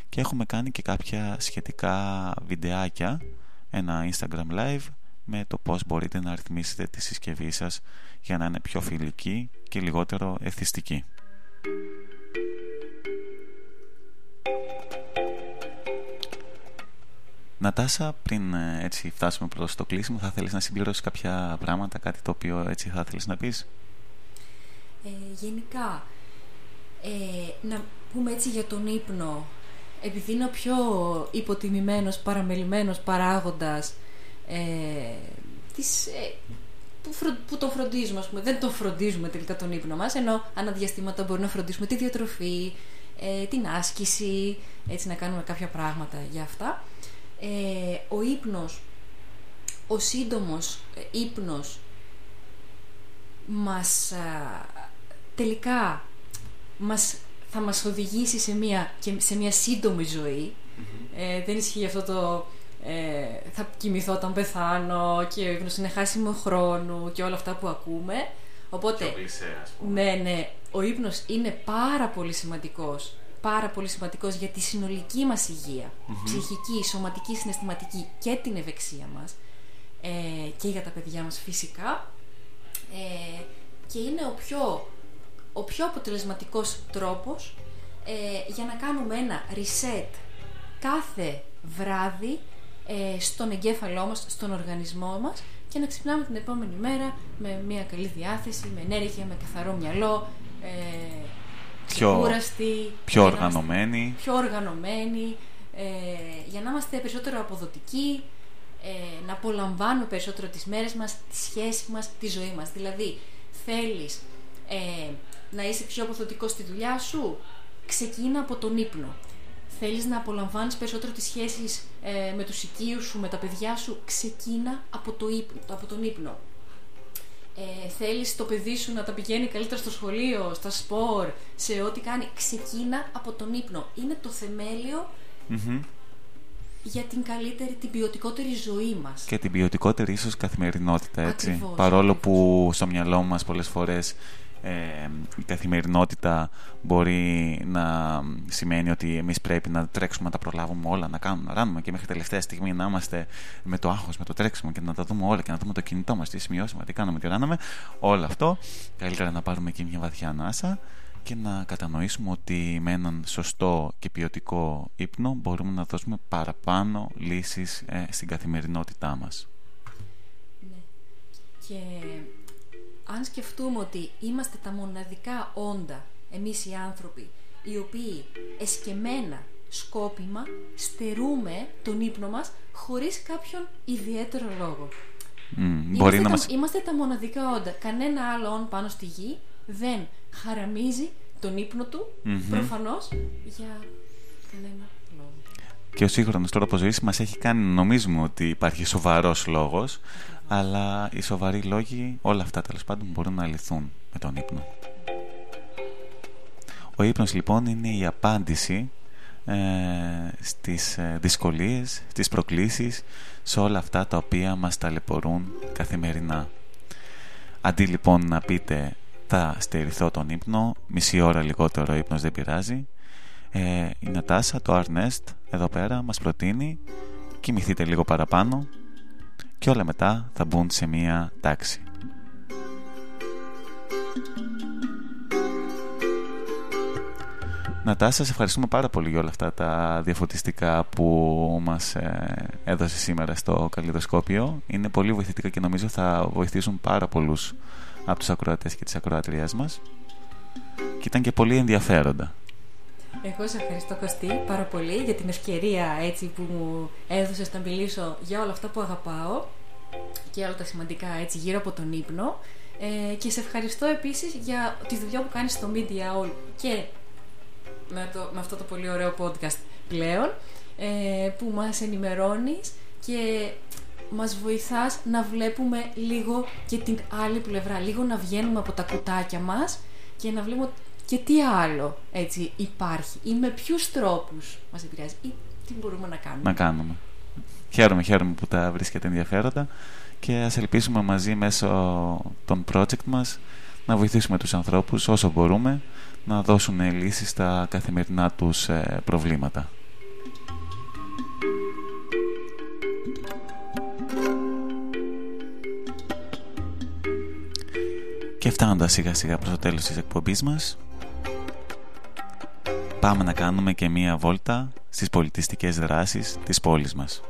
και έχουμε κάνει και κάποια σχετικά βιντεάκια ένα Instagram live με το πώς μπορείτε να ρυθμίσετε τη συσκευή σας για να είναι πιο φιλική και λιγότερο εθιστική. Νατάσα, πριν ε, έτσι φτάσουμε προς το κλείσιμο, θα θέλεις να συμπληρώσεις κάποια πράγματα, κάτι το οποίο έτσι θα θέλεις να πεις; Ε, γενικά, ε, να πούμε έτσι για τον ύπνο, επειδή είναι ο πιο υποτιμημένος, παραμελημένος παράγοντας ε, της, ε, που, φρο, που τον φροντίζουμε, ας πούμε. δεν τον φροντίζουμε τελικά τον ύπνο μας, ενώ αναδιαστήματα μπορούμε να φροντίσουμε τη διατροφή, ε, την άσκηση, έτσι να κάνουμε κάποια πράγματα για αυτά. Ε, ο ύπνος, ο σύντομος ε, ύπνος μας τελικά μας, θα μας οδηγήσει σε μια, σε μια σύντομη ε, δεν ισχύει αυτό το ε, θα κοιμηθώ όταν πεθάνω και είναι χάσιμο χρόνου και όλα αυτά που ακούμε. Οπότε, ναι, ναι, ο ύπνος είναι πάρα πολύ σημαντικός. Πάρα πολύ σημαντικός για τη συνολική μας υγεία, ψυχική, σωματική, συναισθηματική και την ευεξία μας. Ε, και για τα παιδιά μας φυσικά. Ε, και είναι ο πιο ο πιο αποτελεσματικός τρόπος ε, για να κάνουμε ένα reset κάθε βράδυ ε, στον εγκέφαλό μας, στον οργανισμό μας και να ξυπνάμε την επόμενη μέρα με μια καλή διάθεση, με ενέργεια, με καθαρό μυαλό, ε, πιο, κούραστη, πιο οργανωμένοι. Πιο οργανωμένοι, ε, για να είμαστε περισσότερο αποδοτικοί, ε, να απολαμβάνουμε περισσότερο τις μέρες μας, τη σχέση μας, τη ζωή μας. Δηλαδή, θέλεις ε, να είσαι πιο αποδοτικός στη δουλειά σου, ξεκίνα από τον ύπνο. Θέλεις να απολαμβάνεις περισσότερο τις σχέσεις ε, με τους οικείους σου, με τα παιδιά σου, ξεκίνα από, το ύπνο, από τον ύπνο. Ε, θέλεις το παιδί σου να τα πηγαίνει καλύτερα στο σχολείο, στα σπορ, σε ό,τι κάνει, ξεκίνα από τον ύπνο. Είναι το θεμελιο για την καλύτερη, την ποιοτικότερη ζωή μας. Και την ποιοτικότερη ίσως καθημερινότητα, έτσι. Ακριβώς, Παρόλο ακριβώς. που στο μυαλό μας πολλές φορές ε, η καθημερινότητα μπορεί να σημαίνει ότι εμείς πρέπει να τρέξουμε να τα προλάβουμε όλα, να κάνουμε, να ράνουμε και μέχρι τελευταία στιγμή να είμαστε με το άγχος, με το τρέξιμο και να τα δούμε όλα και να δούμε το κινητό μας, τι σημειώσαμε, τι κάναμε, τι ράναμε. Όλο αυτό, καλύτερα να πάρουμε εκεί μια βαθιά ανάσα και να κατανοήσουμε ότι με έναν σωστό και ποιοτικό ύπνο μπορούμε να δώσουμε παραπάνω λύσεις ε, στην καθημερινότητά μας. Ναι. Και αν σκεφτούμε ότι είμαστε τα μοναδικά όντα, εμείς οι άνθρωποι, οι οποίοι εσκεμένα, σκόπιμα, στερούμε τον ύπνο μας χωρίς κάποιον ιδιαίτερο λόγο. Μ, Είμαστε, μπορεί να τα, μας... είμαστε τα μοναδικά όντα. Κανένα άλλο όν πάνω στη γη δεν χαραμίζει τον ύπνο του, Μμμ. προφανώς, για κανένα λόγο. Και ο σύγχρονος τρόπος ζωής μας έχει κάνει να νομίζουμε ότι υπάρχει σοβαρός λόγος, αλλά οι σοβαροί λόγοι, όλα αυτά τέλος πάντων, μπορούν να λυθούν με τον ύπνο. Ο ύπνος λοιπόν είναι η απάντηση ε, στις ε, δυσκολίες, στις προκλήσεις, σε όλα αυτά τα οποία μας ταλαιπωρούν καθημερινά. Αντί λοιπόν να πείτε θα στερηθώ τον ύπνο, μισή ώρα λιγότερο ύπνος δεν πειράζει, ε, η Νατάσα, το Arnest, εδώ πέρα μας προτείνει κοιμηθείτε λίγο παραπάνω και όλα μετά θα μπουν σε μία τάξη. Νατάσα, σε ευχαριστούμε πάρα πολύ για όλα αυτά τα διαφωτιστικά που μας ε, έδωσε σήμερα στο καλλιδοσκόπιο. Είναι πολύ βοηθητικά και νομίζω θα βοηθήσουν πάρα πολλούς από τους ακροατές και τις ακροατριές μας. Και ήταν και πολύ ενδιαφέροντα. Εγώ σε ευχαριστώ Κωστή πάρα πολύ για την ευκαιρία έτσι που μου έδωσες να μιλήσω για όλα αυτά που αγαπάω και όλα τα σημαντικά έτσι γύρω από τον ύπνο. Ε, και σε ευχαριστώ επίσης για τη δουλειά που κάνεις στο Media All και με, το, με αυτό το πολύ ωραίο podcast πλέον ε, που μας ενημερώνεις και μας βοηθάς να βλέπουμε λίγο και την άλλη πλευρά, λίγο να βγαίνουμε από τα κουτάκια μας και να βλέπουμε και τι άλλο έτσι υπάρχει ή με ποιους τρόπους μας επηρεάζει ή τι μπορούμε να κάνουμε. να κάνουμε. Χαίρομαι, χαίρομαι που τα βρίσκεται ενδιαφέροντα και ας ελπίσουμε μαζί μέσω των project μας να βοηθήσουμε τους ανθρώπους όσο μπορούμε να δώσουν λύσεις στα καθημερινά τους ε, προβλήματα. Και φτάνοντας σιγά σιγά προς το τέλος της εκπομπής μας πάμε να κάνουμε και μία βόλτα στις πολιτιστικές δράσεις της πόλης μας.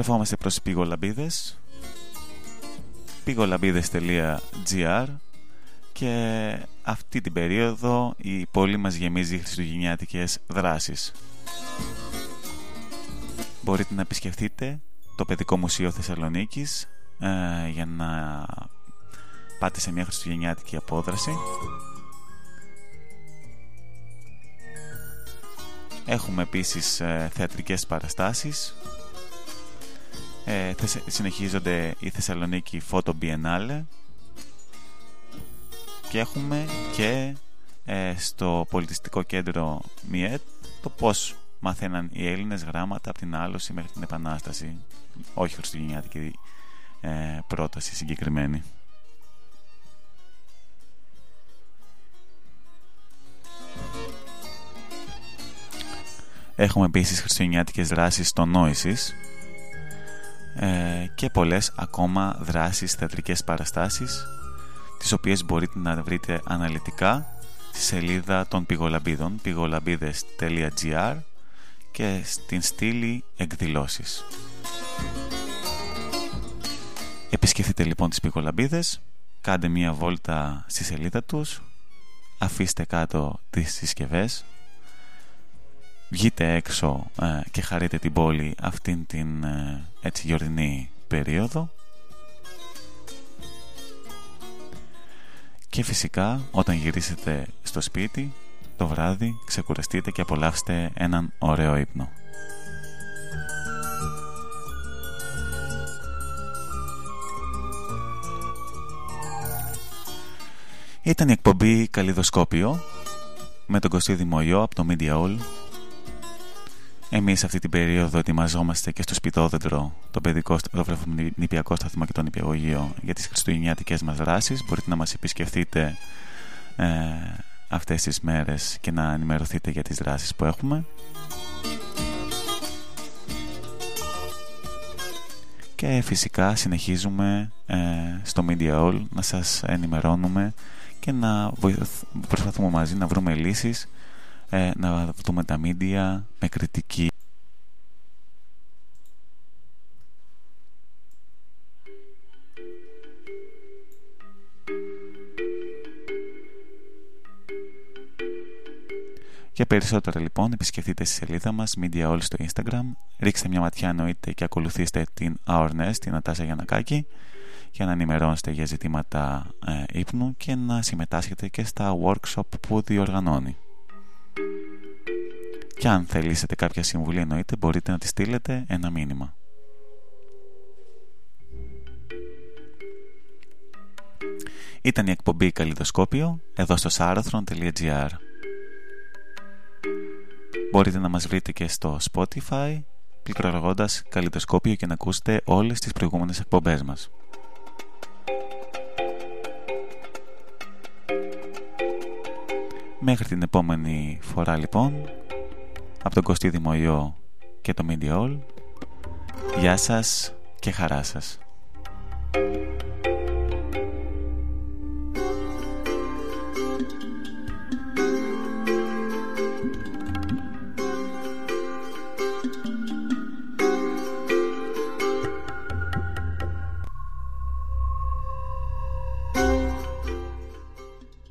Στρεφόμαστε προς τις πηγολαμπίδες πηγολαμπίδες.gr και αυτή την περίοδο η πόλη μας γεμίζει χριστουγεννιάτικες δράσεις. Μπορείτε να επισκεφτείτε το Παιδικό Μουσείο Θεσσαλονίκης ε, για να πάτε σε μια χριστουγεννιάτικη απόδραση. Έχουμε επίσης ε, θεατρικές παραστάσεις ε, συνεχίζονται η Θεσσαλονίκη Photo Biennale. Και έχουμε και ε, στο πολιτιστικό κέντρο ΜΙΕΤ το πώς μαθαίναν οι Έλληνες γράμματα από την άλωση μέχρι την Επανάσταση. Όχι χριστουγεννιάτικη ε, πρόταση συγκεκριμένη. Έχουμε επίσης χριστουγεννιάτικες δράσεις στο Νόησης ε, και πολλές ακόμα δράσεις, θεατρικές παραστάσεις τις οποίες μπορείτε να βρείτε αναλυτικά στη σελίδα των πηγολαμπίδων πηγολαμπίδες.gr και στην στήλη εκδηλώσεις. Επισκεφτείτε λοιπόν τις πηγολαμπίδες, κάντε μία βόλτα στη σελίδα τους, αφήστε κάτω τις συσκευές βγείτε έξω ε, και χαρείτε την πόλη αυτήν την ε, έτσι γιορτινή περίοδο και φυσικά όταν γυρίσετε στο σπίτι το βράδυ ξεκουραστείτε και απολαύστε έναν ωραίο ύπνο. Ήταν η εκπομπή Καλλιδοσκόπιο με τον Κωστή Δημοϊό από το Media All. Εμείς αυτή την περίοδο ετοιμαζόμαστε και στο Σπιτόδεντρο, το παιδικό, το νηπιακό σταθμό και το νηπιαγωγείο για τις χριστουγεννιάτικες μας δράσεις. Μπορείτε να μας επισκεφτείτε ε, αυτές τις μέρες και να ενημερωθείτε για τις δράσεις που έχουμε. Και φυσικά συνεχίζουμε ε, στο Media All να σας ενημερώνουμε και να προσπαθούμε μαζί να βρούμε λύσεις, ε, να δούμε τα media με κριτική Για περισσότερα λοιπόν επισκεφτείτε στη σελίδα μας Media All στο Instagram ρίξτε μια ματιά εννοείται και ακολουθήστε την Our την Νατάσα Γιανακάκη για να ενημερώνεστε για ζητήματα ε, ύπνου και να συμμετάσχετε και στα workshop που διοργανώνει. Και αν θελήσετε κάποια συμβουλή εννοείται μπορείτε να τη στείλετε ένα μήνυμα. Ήταν η εκπομπή Καλλιδοσκόπιο εδώ στο sarathron.gr Μπορείτε να μας βρείτε και στο Spotify πληκτρολογώντας Καλλιδοσκόπιο και να ακούσετε όλες τις προηγούμενες εκπομπές μας. Μέχρι την επόμενη φορά λοιπόν από τον Κωστή Δημοϊό και το Media All Γεια σας και χαρά σας